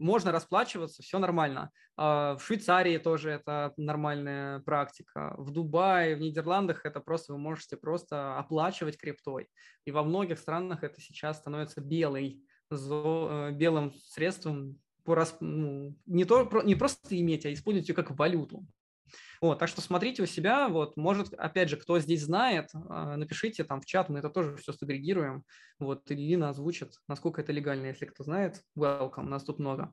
можно расплачиваться, все нормально. Э, в Швейцарии тоже это нормальная практика. В Дубае, в Нидерландах это просто вы можете просто оплачивать криптой. И во многих странах это сейчас становится белой, зо, э, белым средством по, ну, не, то, не просто иметь, а использовать ее как валюту. Вот, так что смотрите у себя, вот, может, опять же, кто здесь знает, а, напишите там в чат, мы это тоже все сагрегируем, вот, и Лина озвучит, насколько это легально, если кто знает, welcome, нас тут много.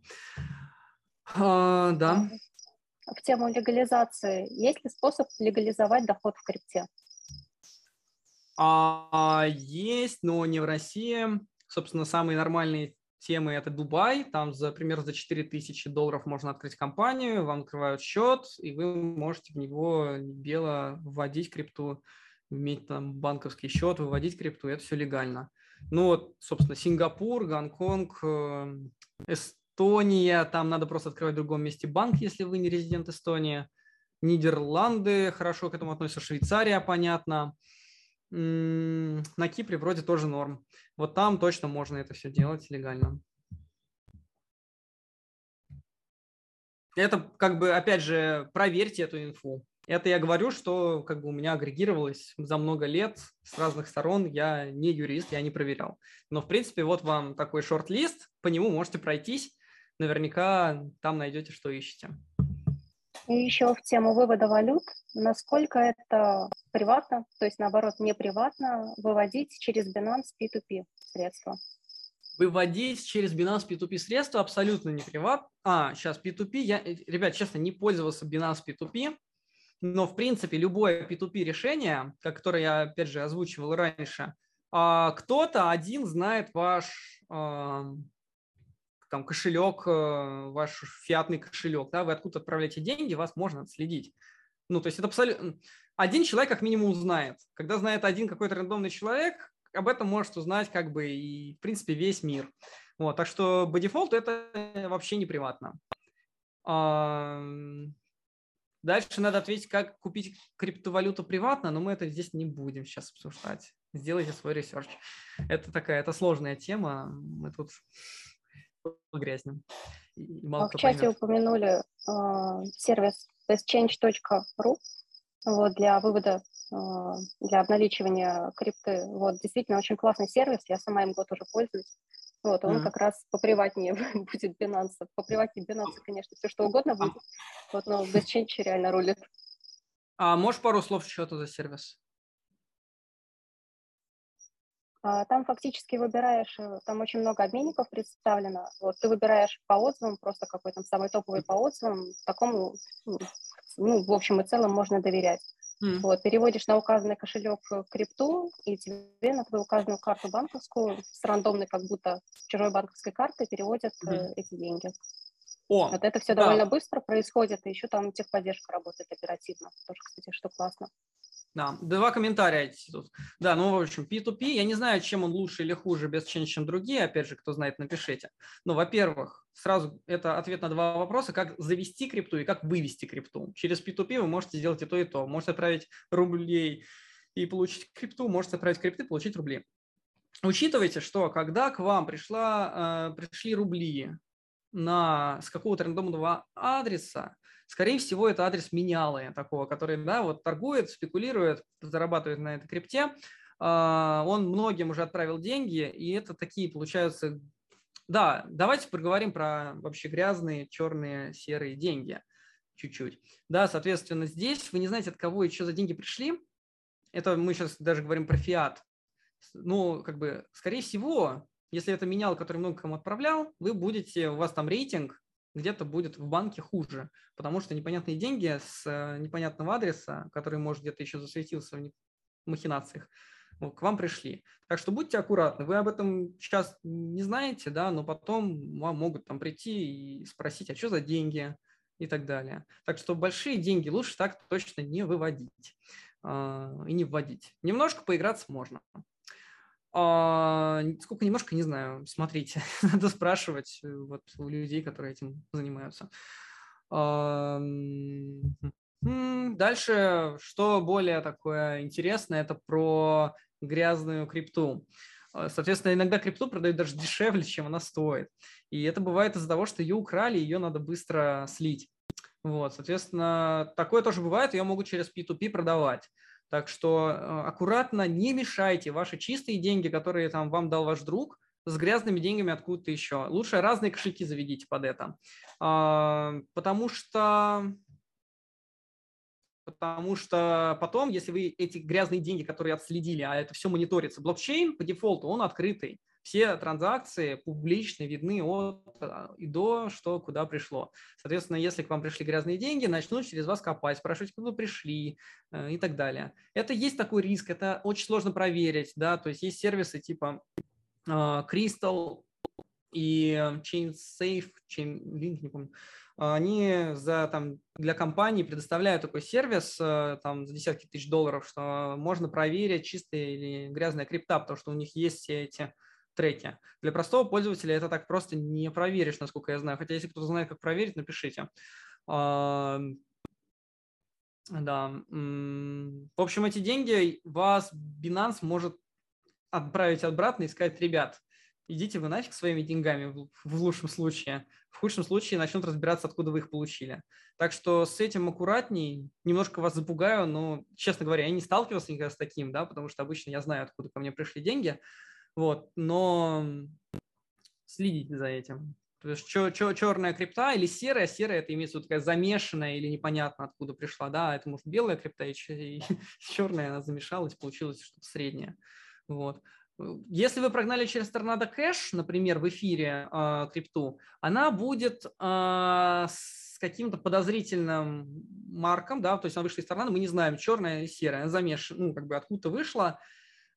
А, да. В тему легализации, есть ли способ легализовать доход в крипте? А, есть, но не в России. Собственно, самый нормальный темы это Дубай, там за примерно за 4000 долларов можно открыть компанию, вам открывают счет, и вы можете в него бело вводить крипту, иметь там банковский счет, выводить крипту, это все легально. Ну вот, собственно, Сингапур, Гонконг, э, Эстония, там надо просто открывать в другом месте банк, если вы не резидент Эстонии. Нидерланды хорошо к этому относятся, Швейцария, понятно. На Кипре вроде тоже норм. Вот там точно можно это все делать легально. Это как бы, опять же, проверьте эту инфу. Это я говорю, что как бы у меня агрегировалось за много лет с разных сторон. Я не юрист, я не проверял. Но, в принципе, вот вам такой шорт-лист, по нему можете пройтись. Наверняка там найдете, что ищете. И еще в тему вывода валют, насколько это приватно, то есть наоборот не приватно, выводить через Binance P2P средства? Выводить через Binance P2P средства абсолютно не приват. А, сейчас P2P, я, ребят, честно, не пользовался Binance P2P, но в принципе любое P2P решение, которое я опять же озвучивал раньше, а, кто-то один знает ваш там кошелек, э, ваш фиатный кошелек, да, вы откуда отправляете деньги, вас можно отследить. Ну, то есть это абсолютно... Один человек как минимум знает. Когда знает один какой-то рандомный человек, об этом может узнать как бы и, в принципе, весь мир. Вот, так что по дефолту это вообще не приватно. Дальше надо ответить, как купить криптовалюту приватно, но мы это здесь не будем сейчас обсуждать. Сделайте свой research. Это такая, это сложная тема. Мы тут погрязнем. И мало в чате поймет. упомянули э, сервис bestchange.ru вот, для вывода, э, для обналичивания крипты. Вот, действительно, очень классный сервис, я сама им год уже пользуюсь. Вот, он mm-hmm. как раз поприватнее будет Binance. Поприватнее Binance, конечно, все что угодно будет. Вот, но BestChange реально рулит. А можешь пару слов еще это за сервис? А, там фактически выбираешь, э, там очень много обменников представлено. Вот ты выбираешь по отзывам, просто какой там самый топовый по отзывам, такому, ну, ну, в общем и целом можно доверять. Mm. Вот, переводишь на указанный кошелек крипту, и тебе на твою указанную карту банковскую с рандомной как будто чужой банковской карты переводят mm. эти деньги. О, вот это все да. довольно быстро происходит, и еще там техподдержка работает оперативно. Тоже, кстати, что классно. Да, два комментария тут. Да, ну, в общем, P2P, я не знаю, чем он лучше или хуже без change, чем другие, опять же, кто знает, напишите. Но, во-первых, сразу это ответ на два вопроса, как завести крипту и как вывести крипту. Через P2P вы можете сделать и то, и то. Можете отправить рублей и получить крипту, можете отправить крипты получить рубли. Учитывайте, что когда к вам пришла, э, пришли рубли на, с какого-то рандомного адреса, Скорее всего, это адрес менялы такого, который да, вот торгует, спекулирует, зарабатывает на этой крипте. А, он многим уже отправил деньги, и это такие получаются... Да, давайте поговорим про вообще грязные, черные, серые деньги чуть-чуть. Да, соответственно, здесь вы не знаете, от кого и что за деньги пришли. Это мы сейчас даже говорим про фиат. Ну, как бы, скорее всего, если это менял, который много кому отправлял, вы будете, у вас там рейтинг где-то будет в банке хуже, потому что непонятные деньги с э, непонятного адреса, который, может, где-то еще засветился в махинациях, к вам пришли. Так что будьте аккуратны. Вы об этом сейчас не знаете, да, но потом вам могут там прийти и спросить, а что за деньги и так далее. Так что большие деньги лучше так точно не выводить э, и не вводить. Немножко поиграться можно. А, сколько немножко, не знаю, смотрите, надо спрашивать э, вот у людей, которые этим занимаются. А, дальше, что более такое интересное, это про грязную крипту. А, соответственно, иногда крипту продают даже дешевле, чем она стоит. И это бывает из-за того, что ее украли, ее надо быстро слить. Вот, соответственно, такое тоже бывает, ее могут через P2P продавать. Так что э, аккуратно не мешайте ваши чистые деньги, которые там вам дал ваш друг, с грязными деньгами откуда-то еще. Лучше разные кошельки заведите под это. А, потому что потому что потом, если вы эти грязные деньги, которые отследили, а это все мониторится, блокчейн по дефолту, он открытый все транзакции публично видны от а, и до, что куда пришло. Соответственно, если к вам пришли грязные деньги, начнут через вас копать, спрашивать, куда пришли э, и так далее. Это есть такой риск, это очень сложно проверить, да, то есть есть сервисы типа а, Crystal и ChainSafe, ChainLink, не помню, они за, там, для компании предоставляют такой сервис там, за десятки тысяч долларов, что можно проверить чистая или грязная крипта, потому что у них есть все эти треки. Для простого пользователя это так просто не проверишь, насколько я знаю. Хотя если кто-то знает, как проверить, напишите. Да. В общем, эти деньги вас Binance может отправить обратно и сказать, ребят, идите вы нафиг своими деньгами в лучшем случае. В худшем случае начнут разбираться, откуда вы их получили. Так что с этим аккуратней. Немножко вас запугаю, но, честно говоря, я не сталкивался никогда с таким, да, потому что обычно я знаю, откуда ко мне пришли деньги. Вот, но следите за этим. То есть чер- чер- черная крипта или серая, серая это имеется в виду такая замешанная или непонятно откуда пришла, да, это может белая крипта и, и черная, она замешалась, получилось что-то среднее. Вот. Если вы прогнали через Торнадо Кэш, например, в эфире э, крипту, она будет э, с каким-то подозрительным марком, да, то есть она вышла из Торнадо, мы не знаем, черная или серая, она замешана, ну, как бы откуда вышла,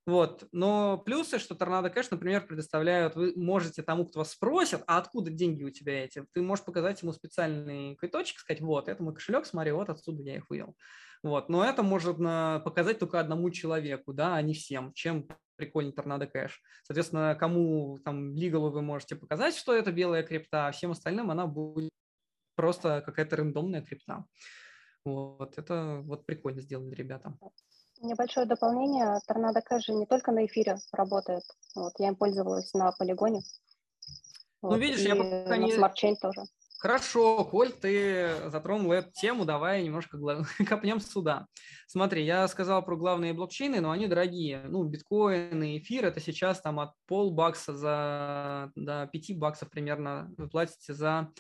вот. Но плюсы, что Торнадо Кэш, например, предоставляют, вы можете тому, кто вас спросит, а откуда деньги у тебя эти, ты можешь показать ему специальный квиточек, сказать, вот, это мой кошелек, смотри, вот отсюда я их вывел. Вот. Но это можно показать только одному человеку, да, а не всем, чем прикольный Tornado Cash. Соответственно, кому там legal у вы можете показать, что это белая крипта, а всем остальным она будет просто какая-то рандомная крипта. Вот, это вот прикольно сделали ребята. Небольшое дополнение. Tornado Cash не только на эфире работает. Вот, я им пользовалась на полигоне. Ну, вот, видишь, я пока не... на smart тоже. Хорошо, Коль, ты затронул эту тему, давай немножко копнем сюда. Смотри, я сказал про главные блокчейны, но они дорогие. Ну, биткоин и эфир – это сейчас там от полбакса за, до 5 баксов примерно вы платите за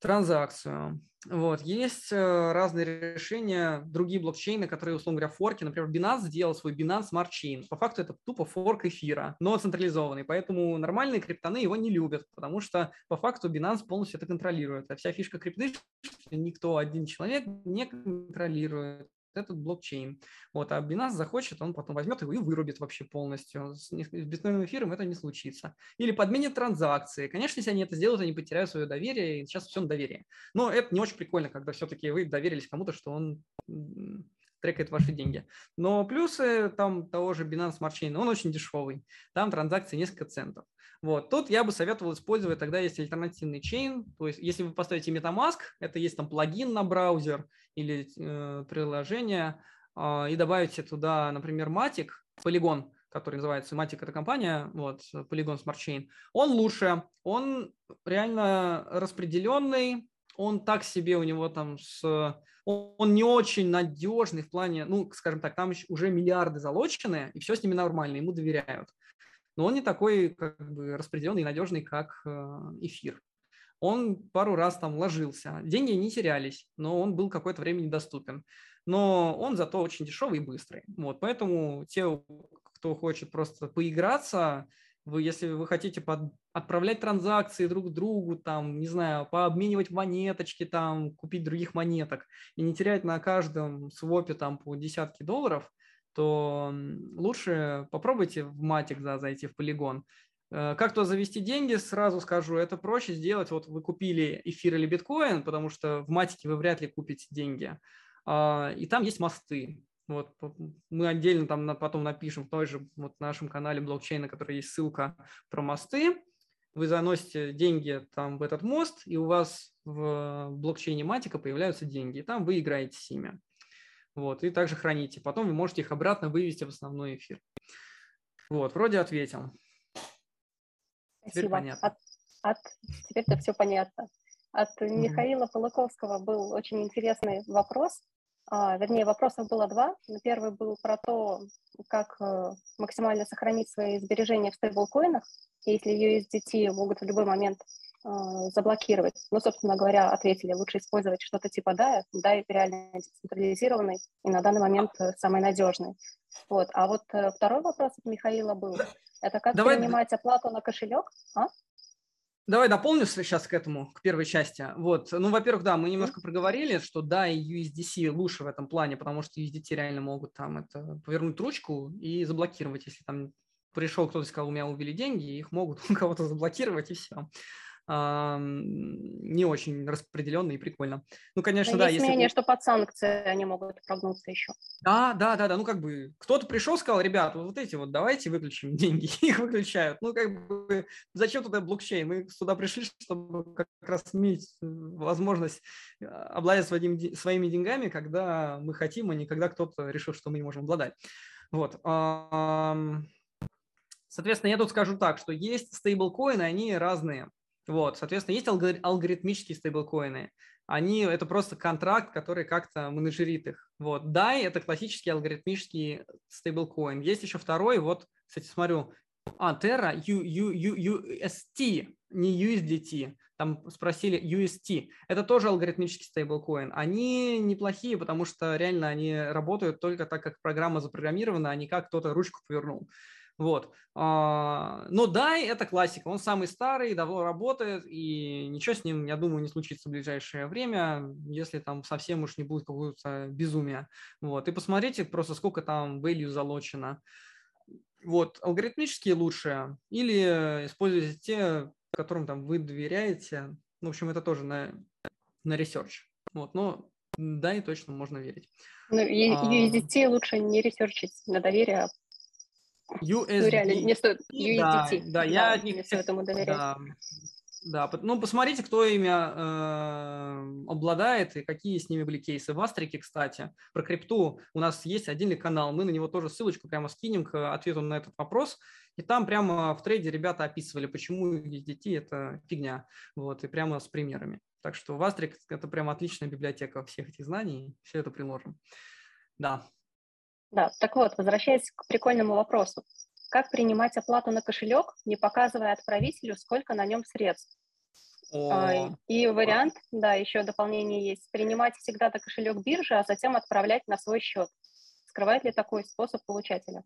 транзакцию. Вот. Есть э, разные решения, другие блокчейны, которые, условно говоря, форки. Например, Binance сделал свой Binance Smart Chain. По факту это тупо форк эфира, но централизованный. Поэтому нормальные криптоны его не любят, потому что по факту Binance полностью это контролирует. А вся фишка крипты, что никто, один человек не контролирует этот блокчейн. Вот, а Binance захочет, он потом возьмет его и вырубит вообще полностью. С, биткоиновым эфиром это не случится. Или подменит транзакции. Конечно, если они это сделают, они потеряют свое доверие, и сейчас все на доверие. Но это не очень прикольно, когда все-таки вы доверились кому-то, что он трекает ваши деньги. Но плюсы там того же Binance Smart Chain, он очень дешевый. Там транзакции несколько центов. Вот. Тут я бы советовал использовать, тогда есть альтернативный чейн, то есть если вы поставите MetaMask, это есть там плагин на браузер или э, приложение, э, и добавите туда, например, Matic, Polygon, который называется Matic, это компания, вот, Polygon Smart Chain, он лучше, он реально распределенный, он так себе у него там с... Он, не очень надежный в плане, ну, скажем так, там уже миллиарды залочены, и все с ними нормально, ему доверяют но он не такой как бы распределенный и надежный, как э, эфир. Он пару раз там ложился. Деньги не терялись, но он был какое-то время недоступен. Но он зато очень дешевый и быстрый. Вот, поэтому те, кто хочет просто поиграться, вы, если вы хотите под, отправлять транзакции друг другу, там, не знаю, пообменивать монеточки, там, купить других монеток и не терять на каждом свопе там по десятки долларов, то лучше попробуйте в матик да, зайти в полигон. Э, как то завести деньги, сразу скажу, это проще сделать. Вот вы купили эфир или биткоин, потому что в матике вы вряд ли купите деньги. А, и там есть мосты. Вот, мы отдельно там потом напишем в той же вот нашем канале блокчейна, на который есть ссылка про мосты. Вы заносите деньги там в этот мост, и у вас в блокчейне Матика появляются деньги, и там вы играете с ними. Вот, и также храните. Потом вы можете их обратно вывести в основной эфир. Вот, вроде ответил. Спасибо. Теперь понятно. От, от, теперь-то все понятно. От mm-hmm. Михаила Полыковского был очень интересный вопрос. А, вернее, вопросов было два. Первый был про то, как э, максимально сохранить свои сбережения в стейблкоинах, если USDT могут в любой момент а, заблокировать. Ну, собственно говоря, ответили, лучше использовать что-то типа DAI. DAI реально децентрализированный и на данный момент э, самый надежный. Вот. А вот э, второй вопрос от Михаила был. Это как Давай... принимать оплату на кошелек? А? Давай дополню сейчас к этому, к первой части. Вот, ну, во-первых, да, мы немножко проговорили, что да, и USDC лучше в этом плане, потому что USDT реально могут там это повернуть ручку и заблокировать, если там пришел кто-то и сказал, у меня увели деньги, их могут у кого-то заблокировать и все. Не очень распределенно и прикольно. Ну, конечно, Но да. Есть мнение, что под санкции они могут прогнуться еще. Да, да, да, да. Ну, как бы кто-то пришел, сказал, ребят, вот эти вот давайте выключим деньги. Их выключают. Ну, как бы зачем туда блокчейн? Мы сюда пришли, чтобы как раз иметь возможность а, обладать своим, своими деньгами, когда мы хотим, а не когда кто-то решил, что мы не можем обладать. Вот. Соответственно, я тут скажу так, что есть стейблкоины, они разные. Вот, соответственно, есть алгоритмические стейблкоины. Они, это просто контракт, который как-то менеджерит их. Вот, DAI – это классический алгоритмический стейблкоин. Есть еще второй, вот, кстати, смотрю, а, Terra U, U, U, UST, не USDT, там спросили UST. Это тоже алгоритмический стейблкоин. Они неплохие, потому что реально они работают только так, как программа запрограммирована, а не как кто-то ручку повернул. Вот. А, но да, это классика. Он самый старый, давно работает, и ничего с ним, я думаю, не случится в ближайшее время, если там совсем уж не будет какого-то безумия. Вот. И посмотрите просто, сколько там value залочено. Вот. Алгоритмические лучшие или используйте те, которым там вы доверяете. В общем, это тоже на, на research. Вот. Но да, и точно можно верить. Ну, USDT а... лучше не ресерчить на доверие, а USD. Ну, реально, не стоит USDT. Да, да, я от них не стоит ему доверять. Да. Да, ну посмотрите, кто ими э, обладает и какие с ними были кейсы. В Астрике, кстати, про крипту у нас есть отдельный канал, мы на него тоже ссылочку прямо скинем к ответу на этот вопрос. И там прямо в трейде ребята описывали, почему USDT – это фигня, вот, и прямо с примерами. Так что в Астрик – это прямо отличная библиотека всех этих знаний, все это приложим. Да, да, так вот, возвращаясь к прикольному вопросу. Как принимать оплату на кошелек, не показывая отправителю, сколько на нем средств? О, и вариант, да, еще дополнение есть, принимать всегда на кошелек биржи, а затем отправлять на свой счет. Скрывает ли такой способ получателя?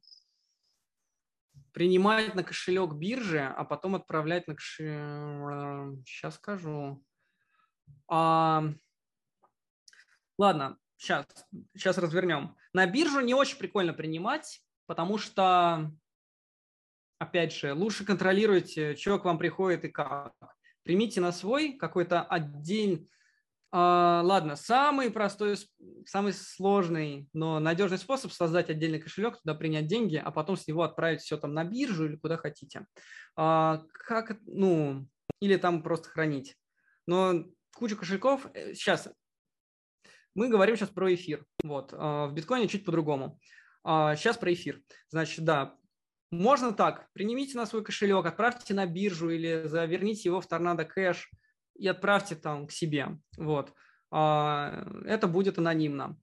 Принимать на кошелек биржи, а потом отправлять на кошелек... Сейчас скажу. А... Ладно, сейчас, сейчас развернем. На биржу не очень прикольно принимать, потому что, опять же, лучше контролируйте, что к вам приходит и как. Примите на свой какой-то отдельный, Uh, ладно, самый простой, самый сложный, но надежный способ создать отдельный кошелек, туда принять деньги, а потом с него отправить все там на биржу или куда хотите. Uh, как, ну, или там просто хранить. Но куча кошельков, сейчас э, мы говорим сейчас про эфир. Вот. А, в биткоине чуть по-другому. Сейчас а, про эфир. Значит, да, можно так. Принимите на свой кошелек, отправьте на биржу или заверните его в торнадо кэш и отправьте там к себе. Вот. А, это будет анонимно.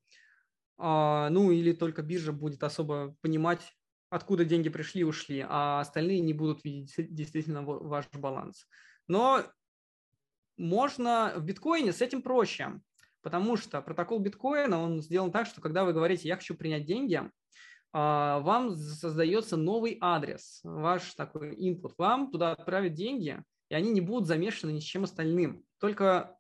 Ну или только биржа будет особо понимать, откуда деньги пришли и ушли, а остальные не будут видеть действительно ваш баланс. Но можно в биткоине с этим проще. Потому что протокол биткоина, он сделан так, что когда вы говорите «я хочу принять деньги», а, вам создается новый адрес, ваш такой input. Вам туда отправят деньги, и они не будут замешаны ни с чем остальным. Только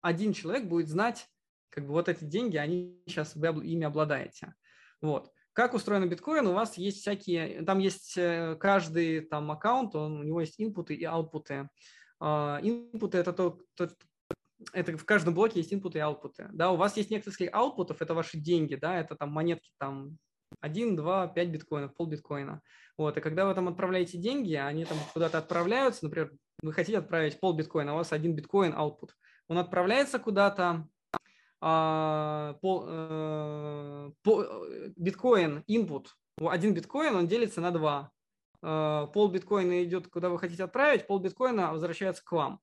один человек будет знать, как бы вот эти деньги, они сейчас вы ими обладаете. Вот. Как устроен биткоин? У вас есть всякие, там есть э, каждый там аккаунт, он, у него есть инпуты и аутпуты. Инпуты – это то, то, это в каждом блоке есть инпуты и аутпуты. Да, у вас есть несколько аутпутов, это ваши деньги, да, это там монетки там 1, 2, 5 биткоинов, пол биткоина. Вот, и когда вы там отправляете деньги, они там куда-то отправляются, например, вы хотите отправить пол биткоина, а у вас один биткоин output. Он отправляется куда-то, а, пол, а, пол, биткоин input, один биткоин, он делится на два. А, пол биткоина идет, куда вы хотите отправить, пол биткоина возвращается к вам.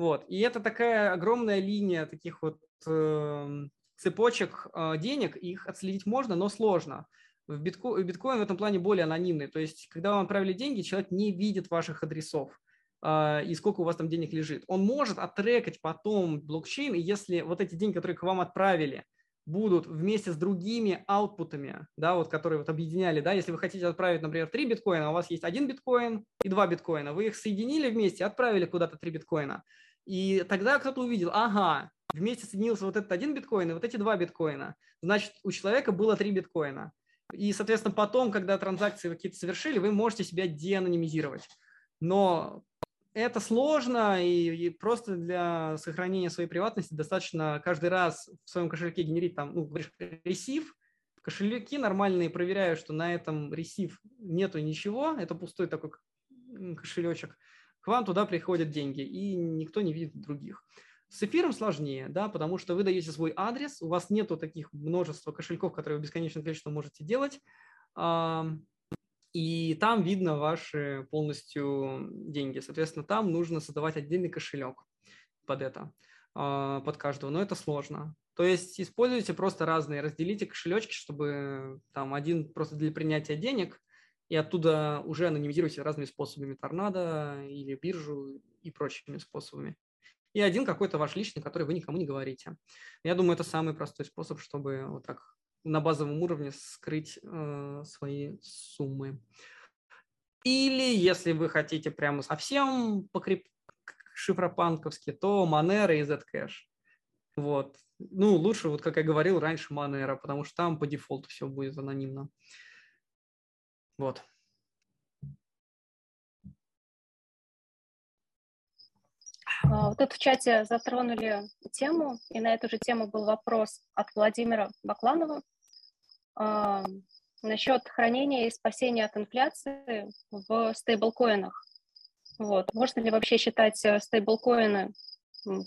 Вот. И это такая огромная линия таких вот э, цепочек э, денег, их отследить можно, но сложно. В битко... биткоин в этом плане более анонимный. То есть, когда вам отправили деньги, человек не видит ваших адресов э, и сколько у вас там денег лежит. Он может оттрекать потом блокчейн, и если вот эти деньги, которые к вам отправили, будут вместе с другими аутпутами, да, вот, которые вот объединяли, да, если вы хотите отправить, например, 3 биткоина, а у вас есть один биткоин и два биткоина, вы их соединили вместе, отправили куда-то 3 биткоина, и тогда кто-то увидел, ага, вместе соединился вот этот один биткоин и вот эти два биткоина. Значит, у человека было три биткоина. И, соответственно, потом, когда транзакции какие-то совершили, вы можете себя деанонимизировать. Но это сложно, и, и просто для сохранения своей приватности достаточно каждый раз в своем кошельке генерить там, ну, ресив, кошельки нормальные проверяю, что на этом ресив нету ничего, это пустой такой кошелечек, к вам туда приходят деньги, и никто не видит других. С эфиром сложнее, да, потому что вы даете свой адрес, у вас нету таких множества кошельков, которые вы бесконечное количество можете делать, и там видно ваши полностью деньги. Соответственно, там нужно создавать отдельный кошелек под это, а, под каждого, но это сложно. То есть используйте просто разные, разделите кошелечки, чтобы там один просто для принятия денег, и оттуда уже анонимизируйте разными способами торнадо или биржу и прочими способами. И один какой-то ваш личный, который вы никому не говорите. Я думаю, это самый простой способ, чтобы вот так на базовом уровне скрыть э, свои суммы. Или если вы хотите прямо совсем покреп... шифропанковски, то Monero и Zcash. Вот. Ну, лучше, вот как я говорил раньше, Monero, потому что там по дефолту все будет анонимно. Вот. А, вот тут в чате затронули тему, и на эту же тему был вопрос от Владимира Бакланова э, насчет хранения и спасения от инфляции в стейблкоинах. Вот. Можно ли вообще считать э, стейблкоины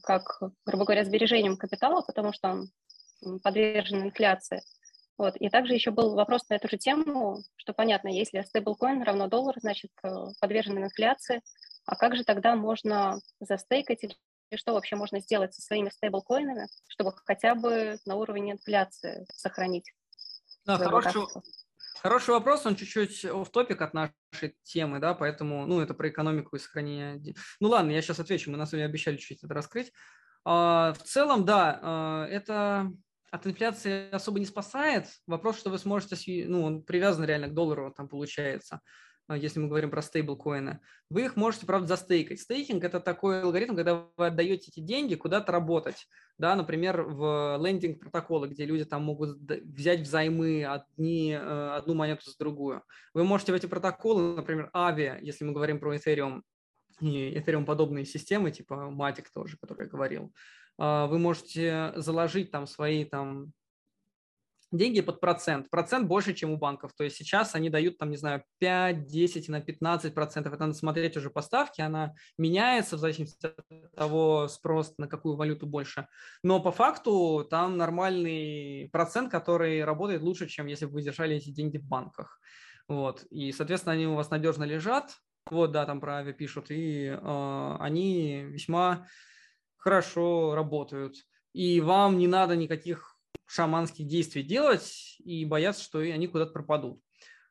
как, грубо говоря, сбережением капитала, потому что он подвержен инфляции? Вот. И также еще был вопрос на эту же тему, что понятно, если стейблкоин равно доллар, значит, э, подвержен инфляции, а как же тогда можно застейкать или что вообще можно сделать со своими стейблкоинами, чтобы хотя бы на уровне инфляции сохранить? Да, хороший, хороший вопрос, он чуть-чуть в топик от нашей темы, да, поэтому, ну, это про экономику и сохранение. Ну, ладно, я сейчас отвечу, мы на самом деле обещали чуть-чуть это раскрыть. А, в целом, да, а, это от инфляции особо не спасает. Вопрос, что вы сможете, ну, он привязан реально к доллару, там получается. А, если мы говорим про стейблкоины, вы их можете, правда, застейкать. Стейкинг – это такой алгоритм, когда вы отдаете эти деньги куда-то работать. Да, например, в лендинг протоколы, где люди там могут взять взаймы одни, э, одну монету за другую. Вы можете в эти протоколы, например, Avi, если мы говорим про Ethereum, и Ethereum подобные системы, типа Matic тоже, который я говорил, вы можете заложить там свои там деньги под процент. Процент больше, чем у банков. То есть сейчас они дают, там, не знаю, 5, 10, на 15 процентов. Это надо смотреть уже по ставке. Она меняется в зависимости от того, спрос на какую валюту больше. Но по факту там нормальный процент, который работает лучше, чем если бы вы держали эти деньги в банках. Вот. И, соответственно, они у вас надежно лежат. Вот, да, там про Ави пишут. И э, они весьма хорошо работают. И вам не надо никаких шаманских действий делать и бояться, что они куда-то пропадут.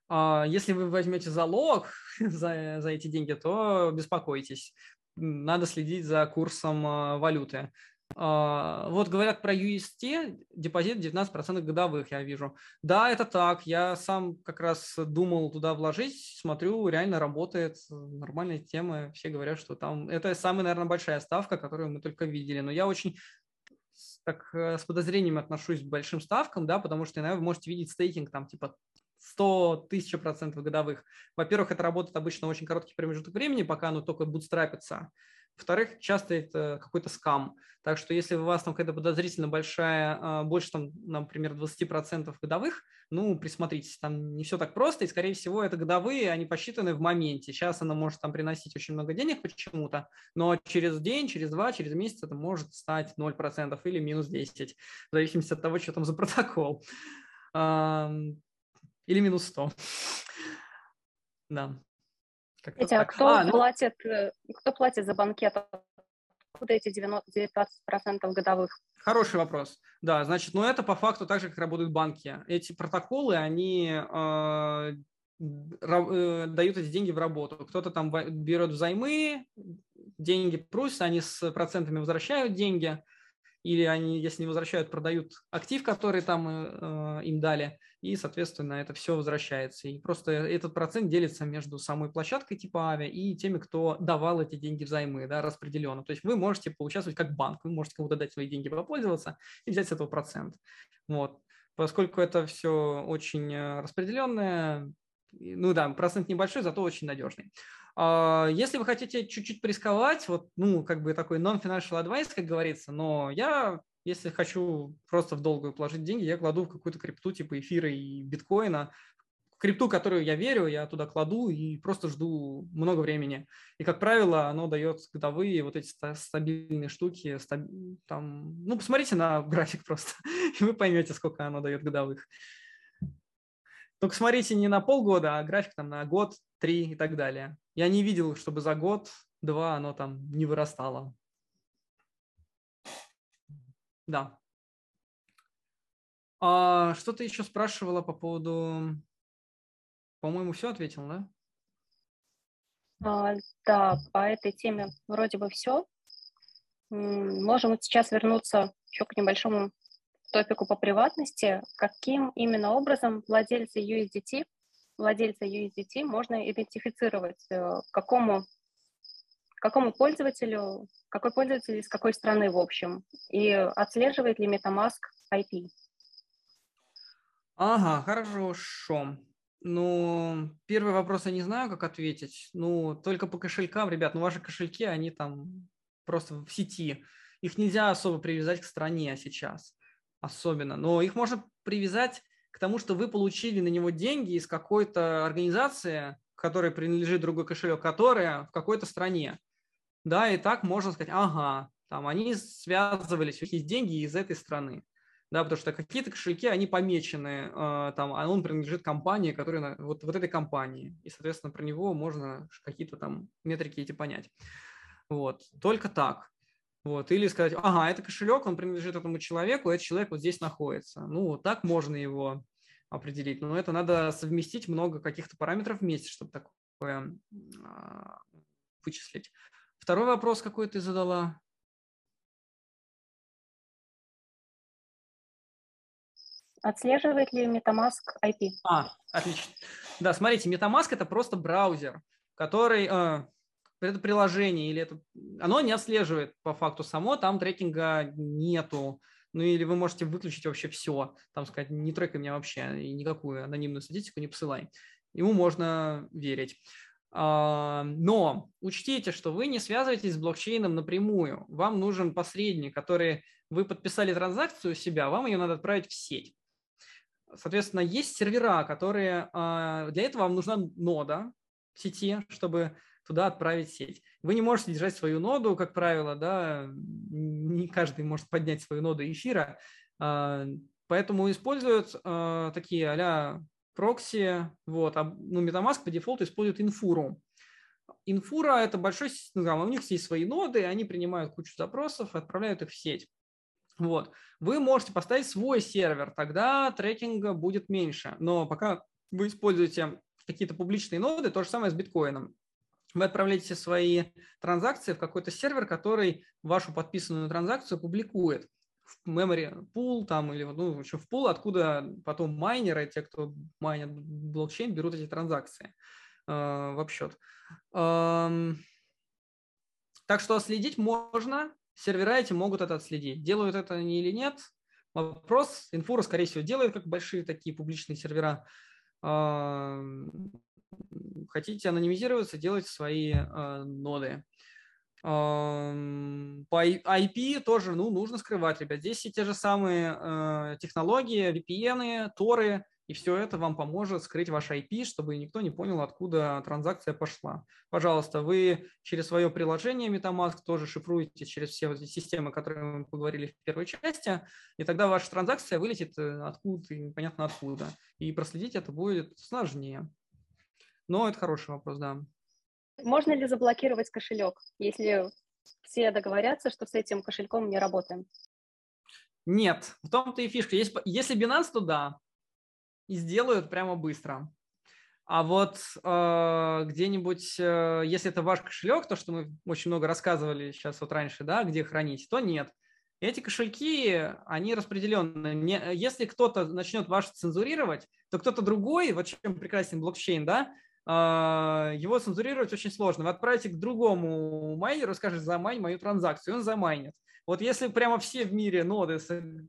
А если вы возьмете залог за, за эти деньги, то беспокойтесь. Надо следить за курсом а, валюты. А, вот говорят про UST, депозит 19% годовых, я вижу. Да, это так. Я сам как раз думал туда вложить, смотрю, реально работает, нормальная тема. Все говорят, что там это самая, наверное, большая ставка, которую мы только видели. Но я очень так э, с подозрением отношусь к большим ставкам, да, потому что иногда вы можете видеть стейкинг там типа 100 тысяч процентов годовых. Во-первых, это работает обычно очень короткий промежуток времени, пока оно только бутстрапится. Во-вторых, часто это какой-то скам. Так что если у вас там какая-то подозрительно большая, а, больше там, например, 20% годовых, ну, присмотритесь, там не все так просто, и, скорее всего, это годовые, они посчитаны в моменте. Сейчас она может там приносить очень много денег почему-то, но через день, через два, через месяц это может стать 0% или минус 10, в зависимости от того, что там за протокол. Или минус 100. Да. Кстати, а кто, а, ну... платит, э, кто платит за банкет? Откуда эти 19% годовых? Хороший вопрос. Да, значит, ну это по факту так же, как работают банки. Эти протоколы, они э, э, дают эти деньги в работу. Кто-то там берет взаймы, деньги просят, они с процентами возвращают деньги или они, если не возвращают, продают актив, который там э, им дали, и, соответственно, это все возвращается. И просто этот процент делится между самой площадкой типа Ави и теми, кто давал эти деньги взаймы, да, распределенно. То есть вы можете поучаствовать как банк, вы можете кому-то дать свои деньги попользоваться и взять с этого процент. Вот. Поскольку это все очень э, распределенное, ну да, процент небольшой, зато очень надежный. А, если вы хотите чуть-чуть порисковать, вот, ну, как бы такой non-financial advice, как говорится, но я, если хочу просто в долгую положить деньги, я кладу в какую-то крипту типа эфира и биткоина, крипту, которую я верю, я туда кладу и просто жду много времени. И, как правило, оно дает годовые вот эти стабильные штуки. Стаб... Там... Ну, посмотрите на график просто, и вы поймете, сколько оно дает годовых. Только смотрите не на полгода, а график там на год, три и так далее. Я не видел, чтобы за год, два оно там не вырастало. Да. А, что ты еще спрашивала по поводу по-моему, все ответил, да? А, да, по этой теме вроде бы все. Можем сейчас вернуться еще к небольшому топику по приватности. Каким именно образом владельцы USDT, владельца USDT можно идентифицировать, э, какому, какому пользователю, какой пользователь из какой страны в общем, и отслеживает ли MetaMask IP? Ага, хорошо. Ну, первый вопрос я не знаю, как ответить. Ну, только по кошелькам, ребят, ну ваши кошельки, они там просто в сети. Их нельзя особо привязать к стране сейчас, особенно. Но их можно привязать к тому, что вы получили на него деньги из какой-то организации, которой принадлежит другой кошелек, которая в какой-то стране. Да, и так можно сказать, ага, там они связывались, есть деньги из этой страны да, потому что какие-то кошельки, они помечены, э, там, а он принадлежит компании, которая, вот, вот этой компании, и, соответственно, про него можно какие-то там метрики эти понять. Вот, только так. Вот, или сказать, ага, это кошелек, он принадлежит этому человеку, этот человек вот здесь находится. Ну, так можно его определить, но это надо совместить много каких-то параметров вместе, чтобы такое а, вычислить. Второй вопрос какой ты задала? Отслеживает ли MetaMask IP? А, отлично. Да, смотрите, MetaMask это просто браузер, который э, это приложение или это оно не отслеживает по факту само, там трекинга нету. Ну или вы можете выключить вообще все, там сказать, не трекай меня вообще и никакую анонимную статистику не посылай. Ему можно верить. А, но учтите, что вы не связываетесь с блокчейном напрямую. Вам нужен посредник, который вы подписали транзакцию у себя, вам ее надо отправить в сеть. Соответственно, есть сервера, которые... А, для этого вам нужна нода в сети, чтобы туда отправить сеть. Вы не можете держать свою ноду, как правило, да, не каждый может поднять свою ноду эфира, а, поэтому используют а, такие а прокси, вот, ну, MetaMask по дефолту использует инфуру. Инфура – это большой, ну, у них есть свои ноды, они принимают кучу запросов и отправляют их в сеть. Вот. Вы можете поставить свой сервер, тогда трекинга будет меньше. Но пока вы используете какие-то публичные ноды, то же самое с биткоином. Вы отправляете свои транзакции в какой-то сервер, который вашу подписанную транзакцию публикует в memory pool там или ну, еще в pool, откуда потом майнеры, те, кто майнят блокчейн, берут эти транзакции э, в обсчет. Эм, так что следить можно, сервера эти могут это отследить. Делают это они или нет? Вопрос. Инфура, скорее всего, делает как большие такие публичные сервера. Хотите анонимизироваться, делайте свои а, ноды. По IP тоже ну, нужно скрывать, ребят. Здесь все те же самые а, технологии, VPN, торы, и все это вам поможет скрыть ваш IP, чтобы никто не понял, откуда транзакция пошла. Пожалуйста, вы через свое приложение MetaMask тоже шифруете через все вот эти системы, о которых мы поговорили в первой части, и тогда ваша транзакция вылетит э, откуда непонятно откуда. И проследить это будет сложнее. Но это хороший вопрос, да. Можно ли заблокировать кошелек, если все договорятся, что с этим кошельком не работаем? Нет, в том-то и фишка. Если Binance, то да и сделают прямо быстро. А вот э, где-нибудь, э, если это ваш кошелек, то, что мы очень много рассказывали сейчас вот раньше, да, где хранить, то нет. Эти кошельки, они распределенные. Не, если кто-то начнет ваш цензурировать, то кто-то другой, вот чем прекрасен блокчейн, да, его цензурировать очень сложно. Вы отправите к другому майнеру, скажете, замайн мою транзакцию, он замайнит. Вот если прямо все в мире ноды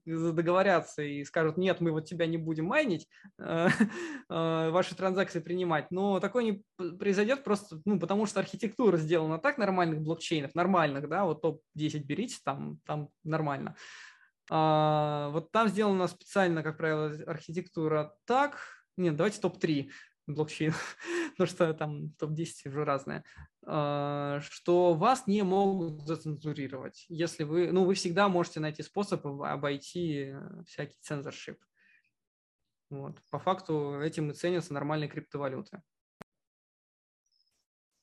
договорятся и скажут, нет, мы вот тебя не будем майнить, э, э, ваши транзакции принимать, но такое не произойдет просто, ну, потому что архитектура сделана так нормальных блокчейнов, нормальных, да, вот топ-10 берите, там, там нормально. А, вот там сделана специально, как правило, архитектура так, нет, давайте топ-3 блокчейн, потому что там топ-10 уже разное, а, что вас не могут зацензурировать. Если вы, ну, вы всегда можете найти способ обойти всякий цензоршип. Вот. По факту этим и ценятся нормальные криптовалюты.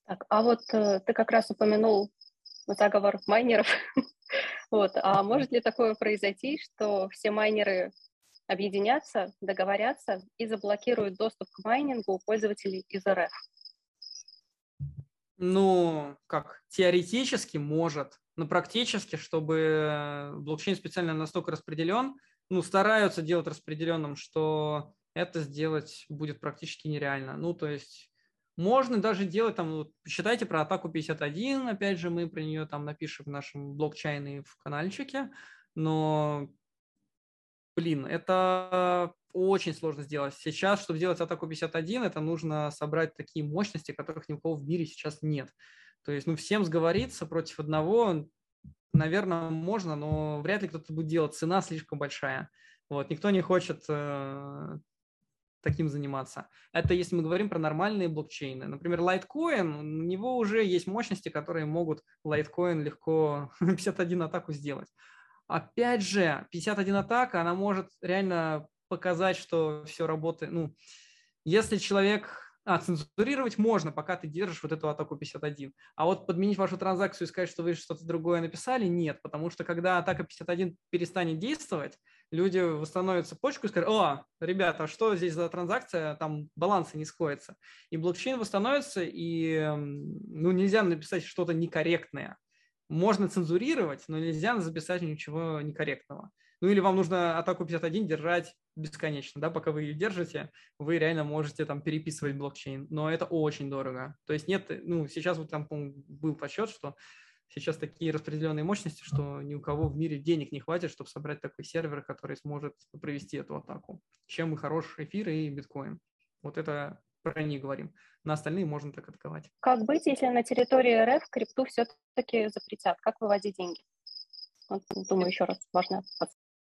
Так, а вот э, ты как раз упомянул заговор майнеров. вот, а может ли такое произойти, что все майнеры объединятся, договорятся и заблокируют доступ к майнингу у пользователей из РФ? Ну, как, теоретически может, но практически, чтобы блокчейн специально настолько распределен, ну, стараются делать распределенным, что это сделать будет практически нереально. Ну, то есть можно даже делать там, считайте про атаку 51, опять же, мы про нее там напишем в нашем блокчейне в каналчике, но блин, это очень сложно сделать. Сейчас, чтобы сделать атаку 51, это нужно собрать такие мощности, которых ни у кого в мире сейчас нет. То есть, ну, всем сговориться против одного, наверное, можно, но вряд ли кто-то будет делать. Цена слишком большая. Вот, никто не хочет э, таким заниматься. Это если мы говорим про нормальные блокчейны. Например, Litecoin, у него уже есть мощности, которые могут Litecoin легко 51 атаку сделать. Опять же, 51 атака, она может реально показать, что все работает. Ну, если человек... А, цензурировать можно, пока ты держишь вот эту атаку 51. А вот подменить вашу транзакцию и сказать, что вы что-то другое написали, нет. Потому что когда атака 51 перестанет действовать, люди восстановят цепочку и скажут, о, ребята, что здесь за транзакция, там балансы не сходятся. И блокчейн восстановится, и ну, нельзя написать что-то некорректное можно цензурировать, но нельзя записать ничего некорректного. Ну или вам нужно атаку 51 держать бесконечно, да, пока вы ее держите, вы реально можете там переписывать блокчейн, но это очень дорого. То есть нет, ну сейчас вот там был подсчет, что сейчас такие распределенные мощности, что ни у кого в мире денег не хватит, чтобы собрать такой сервер, который сможет провести эту атаку. Чем и хороший эфир и биткоин. Вот это про них говорим. На остальные можно так атаковать. Как быть, если на территории РФ крипту все-таки запретят? Как выводить деньги? Вот, думаю, еще раз важно.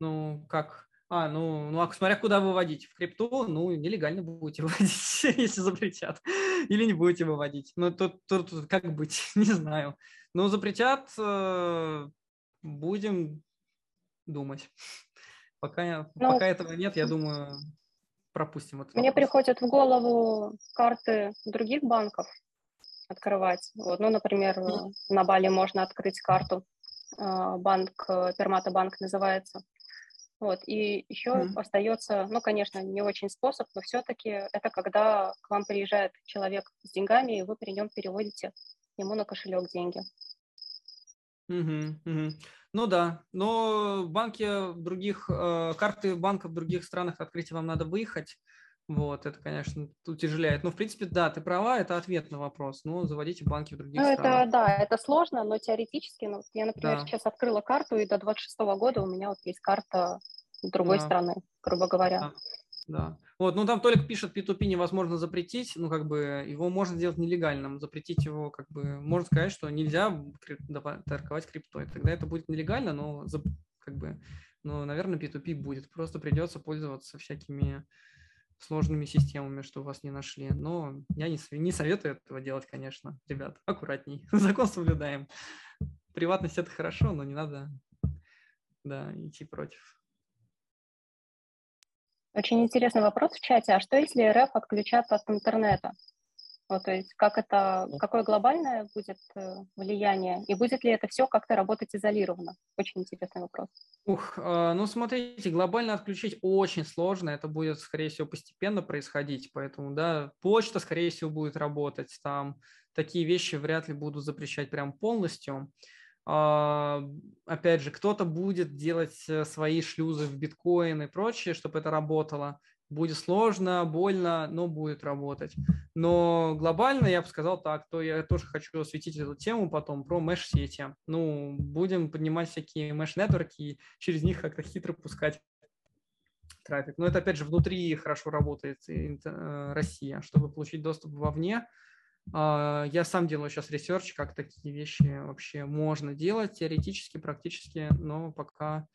Ну, как? А, ну, ну, а смотря куда выводить. В крипту, ну, нелегально будете выводить, если запретят. Или не будете выводить. Ну, тут, тут, тут как быть, не знаю. Ну, запретят, э, будем думать. Пока, ну, пока этого нет, я думаю, пропустим этот Мне вопрос. приходят в голову карты других банков открывать. Вот, ну, например, на Бали можно открыть карту, а, банк, Пермата банк называется. Вот, и еще mm. остается, ну, конечно, не очень способ, но все-таки это когда к вам приезжает человек с деньгами, и вы при нем переводите ему на кошелек деньги. Угу, угу. Ну да, но банки в других, э, карты банков в других странах открыть вам надо выехать. Вот, это, конечно, утяжеляет. Но, в принципе, да, ты права, это ответ на вопрос. Ну, заводите банки в других ну, странах. Это, да, это сложно, но теоретически, ну, я, например, да. сейчас открыла карту, и до 26 года у меня вот есть карта другой да. страны, грубо говоря. Да да. Вот, ну там Толик пишет, P2P невозможно запретить, ну как бы его можно сделать нелегальным, запретить его как бы, можно сказать, что нельзя торговать криптой, тогда это будет нелегально, но как бы, ну, наверное, P2P будет, просто придется пользоваться всякими сложными системами, что вас не нашли. Но я не, не советую этого делать, конечно, ребят, аккуратней, закон соблюдаем. Приватность это хорошо, но не надо, да, идти против. Очень интересный вопрос в чате. А что, если РФ отключат от интернета? Вот, то есть как это, какое глобальное будет э, влияние, и будет ли это все как-то работать изолированно? Очень интересный вопрос. Ух, э, ну смотрите, глобально отключить очень сложно, это будет, скорее всего, постепенно происходить, поэтому, да, почта, скорее всего, будет работать, там такие вещи вряд ли будут запрещать прям полностью. А, опять же, кто-то будет делать э, свои шлюзы в биткоин и прочее, чтобы это работало. Будет сложно, больно, но будет работать. Но глобально я бы сказал так, то я тоже хочу осветить эту тему потом про меш-сети. Ну, будем поднимать всякие меш-нетворки и через них как-то хитро пускать трафик. Но это, опять же, внутри хорошо работает э, Россия. Чтобы получить доступ вовне, я сам делаю сейчас research, как такие вещи вообще можно делать, теоретически, практически, но пока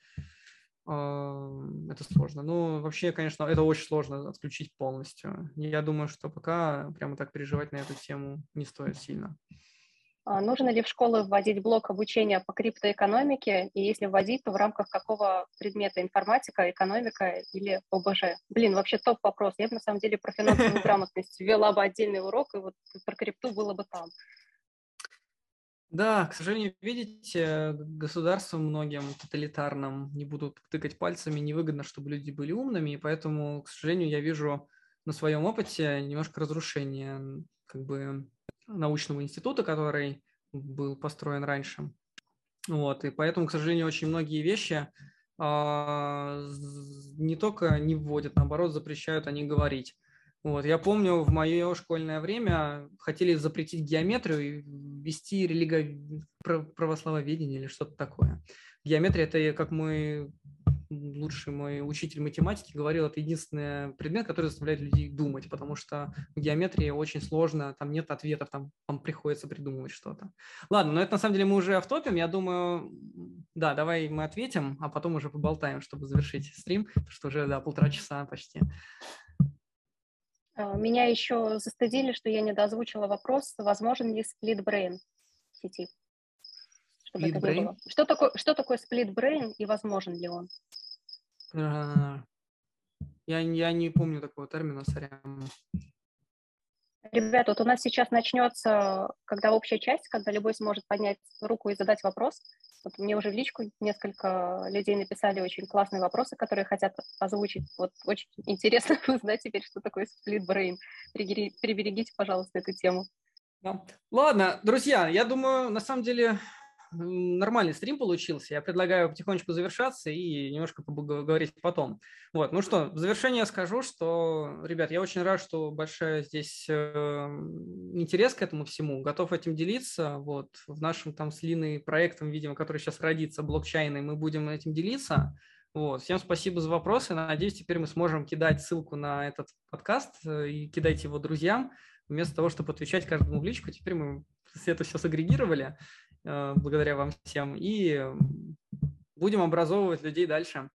это сложно. Ну, вообще, конечно, это очень сложно отключить полностью. Я думаю, что пока прямо так переживать на эту тему не стоит сильно. А нужно ли в школы вводить блок обучения по криптоэкономике? И если вводить, то в рамках какого предмета? Информатика, экономика или ОБЖ? Блин, вообще топ вопрос. Я бы на самом деле про финансовую грамотность ввела бы отдельный урок, и вот про крипту было бы там. Да, к сожалению, видите, государствам многим тоталитарным не будут тыкать пальцами, невыгодно, чтобы люди были умными, и поэтому, к сожалению, я вижу на своем опыте немножко разрушение как бы научного института, который был построен раньше. Вот, и поэтому, к сожалению, очень многие вещи а, не только не вводят, наоборот, запрещают о них говорить. Вот, я помню, в мое школьное время хотели запретить геометрию и ввести религо... православоведение или что-то такое. Геометрия – это, как мы лучший мой учитель математики говорил, это единственный предмет, который заставляет людей думать, потому что в геометрии очень сложно, там нет ответов, там вам приходится придумывать что-то. Ладно, но это на самом деле мы уже автопим, я думаю, да, давай мы ответим, а потом уже поболтаем, чтобы завершить стрим, потому что уже, да, полтора часа почти. А, меня еще застыдили, что я не дозвучила вопрос, возможен ли сплит брейн в сети чтобы это не было. Что такое, что такое split brain и возможен ли он? Я, я не помню такого термина, сорян. Ребята, вот у нас сейчас начнется, когда общая часть, когда любой сможет поднять руку и задать вопрос. Вот мне уже в личку несколько людей написали очень классные вопросы, которые хотят озвучить. Вот очень интересно узнать теперь, что такое split brain. Приберегите, пожалуйста, эту тему. Да. Ладно, друзья, я думаю, на самом деле нормальный стрим получился. Я предлагаю потихонечку завершаться и немножко поговорить потом. Вот, ну что, в завершение скажу, что, ребят, я очень рад, что большая здесь э, интерес к этому всему, готов этим делиться. Вот, в нашем там с Линой проектом, видимо, который сейчас родится, блокчейной, мы будем этим делиться. Вот. Всем спасибо за вопросы. Надеюсь, теперь мы сможем кидать ссылку на этот подкаст э, и кидайте его друзьям. Вместо того, чтобы отвечать каждому в личку, теперь мы это все сагрегировали. Э, благодаря вам всем, и будем образовывать людей дальше.